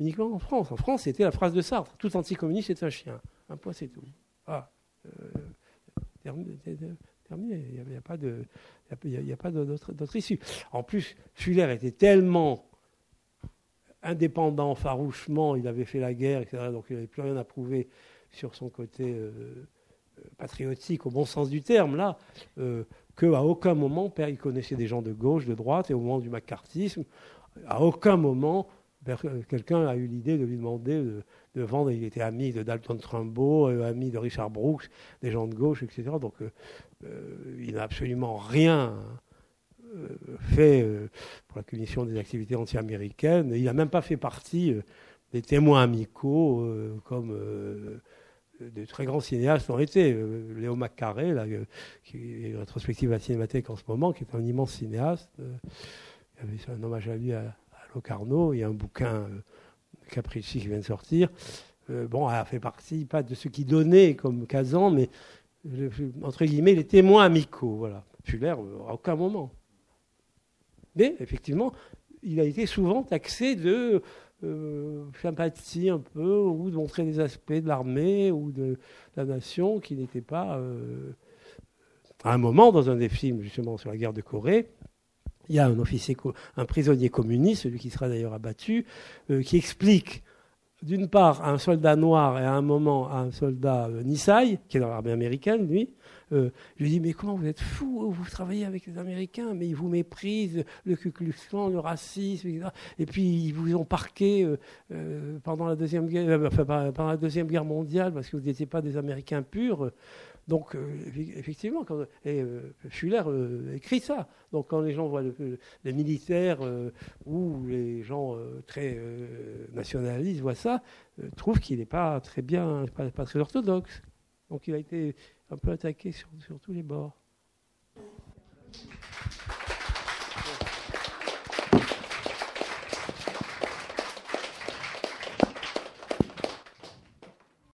uniquement en France. En France, c'était la phrase de Sartre tout anticommuniste est un chien. Un point, c'est tout. Ah, il n'y a, pas de, il d'autre issue. En plus, Fuller était tellement indépendant, farouchement, il avait fait la guerre, etc., donc il n'avait plus rien à prouver sur son côté euh, patriotique au bon sens du terme, là, euh, qu'à aucun moment, il connaissait des gens de gauche, de droite, et au moment du macartisme, à aucun moment, quelqu'un a eu l'idée de lui demander de, vendre. Il était ami de Dalton Trumbo, euh, ami de Richard Brooks, des gens de gauche, etc. Donc euh, il n'a absolument rien euh, fait euh, pour la commission des activités anti-américaines. Il n'a même pas fait partie des témoins amicaux comme de très grands cinéastes ont été. Léo Maccaré, là, qui est rétrospective à la Cinémathèque en ce moment, qui est un immense cinéaste. il y avait un hommage à lui à, Locarno. Il y a un bouquin Capricci qui vient de sortir. bon, elle a fait partie, pas de ceux qui donnaient comme Kazan, mais entre guillemets, les témoins amicaux. Voilà. Fuller, à aucun moment. Mais effectivement, il a été souvent taxé de euh, sympathie un peu, ou de montrer des aspects de l'armée ou de la nation qui n'étaient pas. Euh, à un moment, dans un des films justement sur la guerre de Corée, il y a un officier, un prisonnier communiste, celui qui sera d'ailleurs abattu, euh, qui explique d'une part, un soldat noir et à un moment un soldat euh, Nisai, qui est dans l'armée américaine, lui, euh, je lui dis Mais comment vous êtes fou Vous travaillez avec les Américains, mais ils vous méprisent, le Ku Klux le racisme, etc. Et puis ils vous ont parqué euh, pendant, la deuxième guerre, enfin, pendant la Deuxième Guerre mondiale parce que vous n'étiez pas des Américains purs. Donc, euh, effectivement, quand, euh, Fuller euh, écrit ça. Donc, quand les gens voient les militaires ou les gens très nationalistes voient ça, trouvent qu'il n'est pas très bien, pas, pas, très orthodoxe. Donc, il a été un peu attaqué sur, sur tous les bords.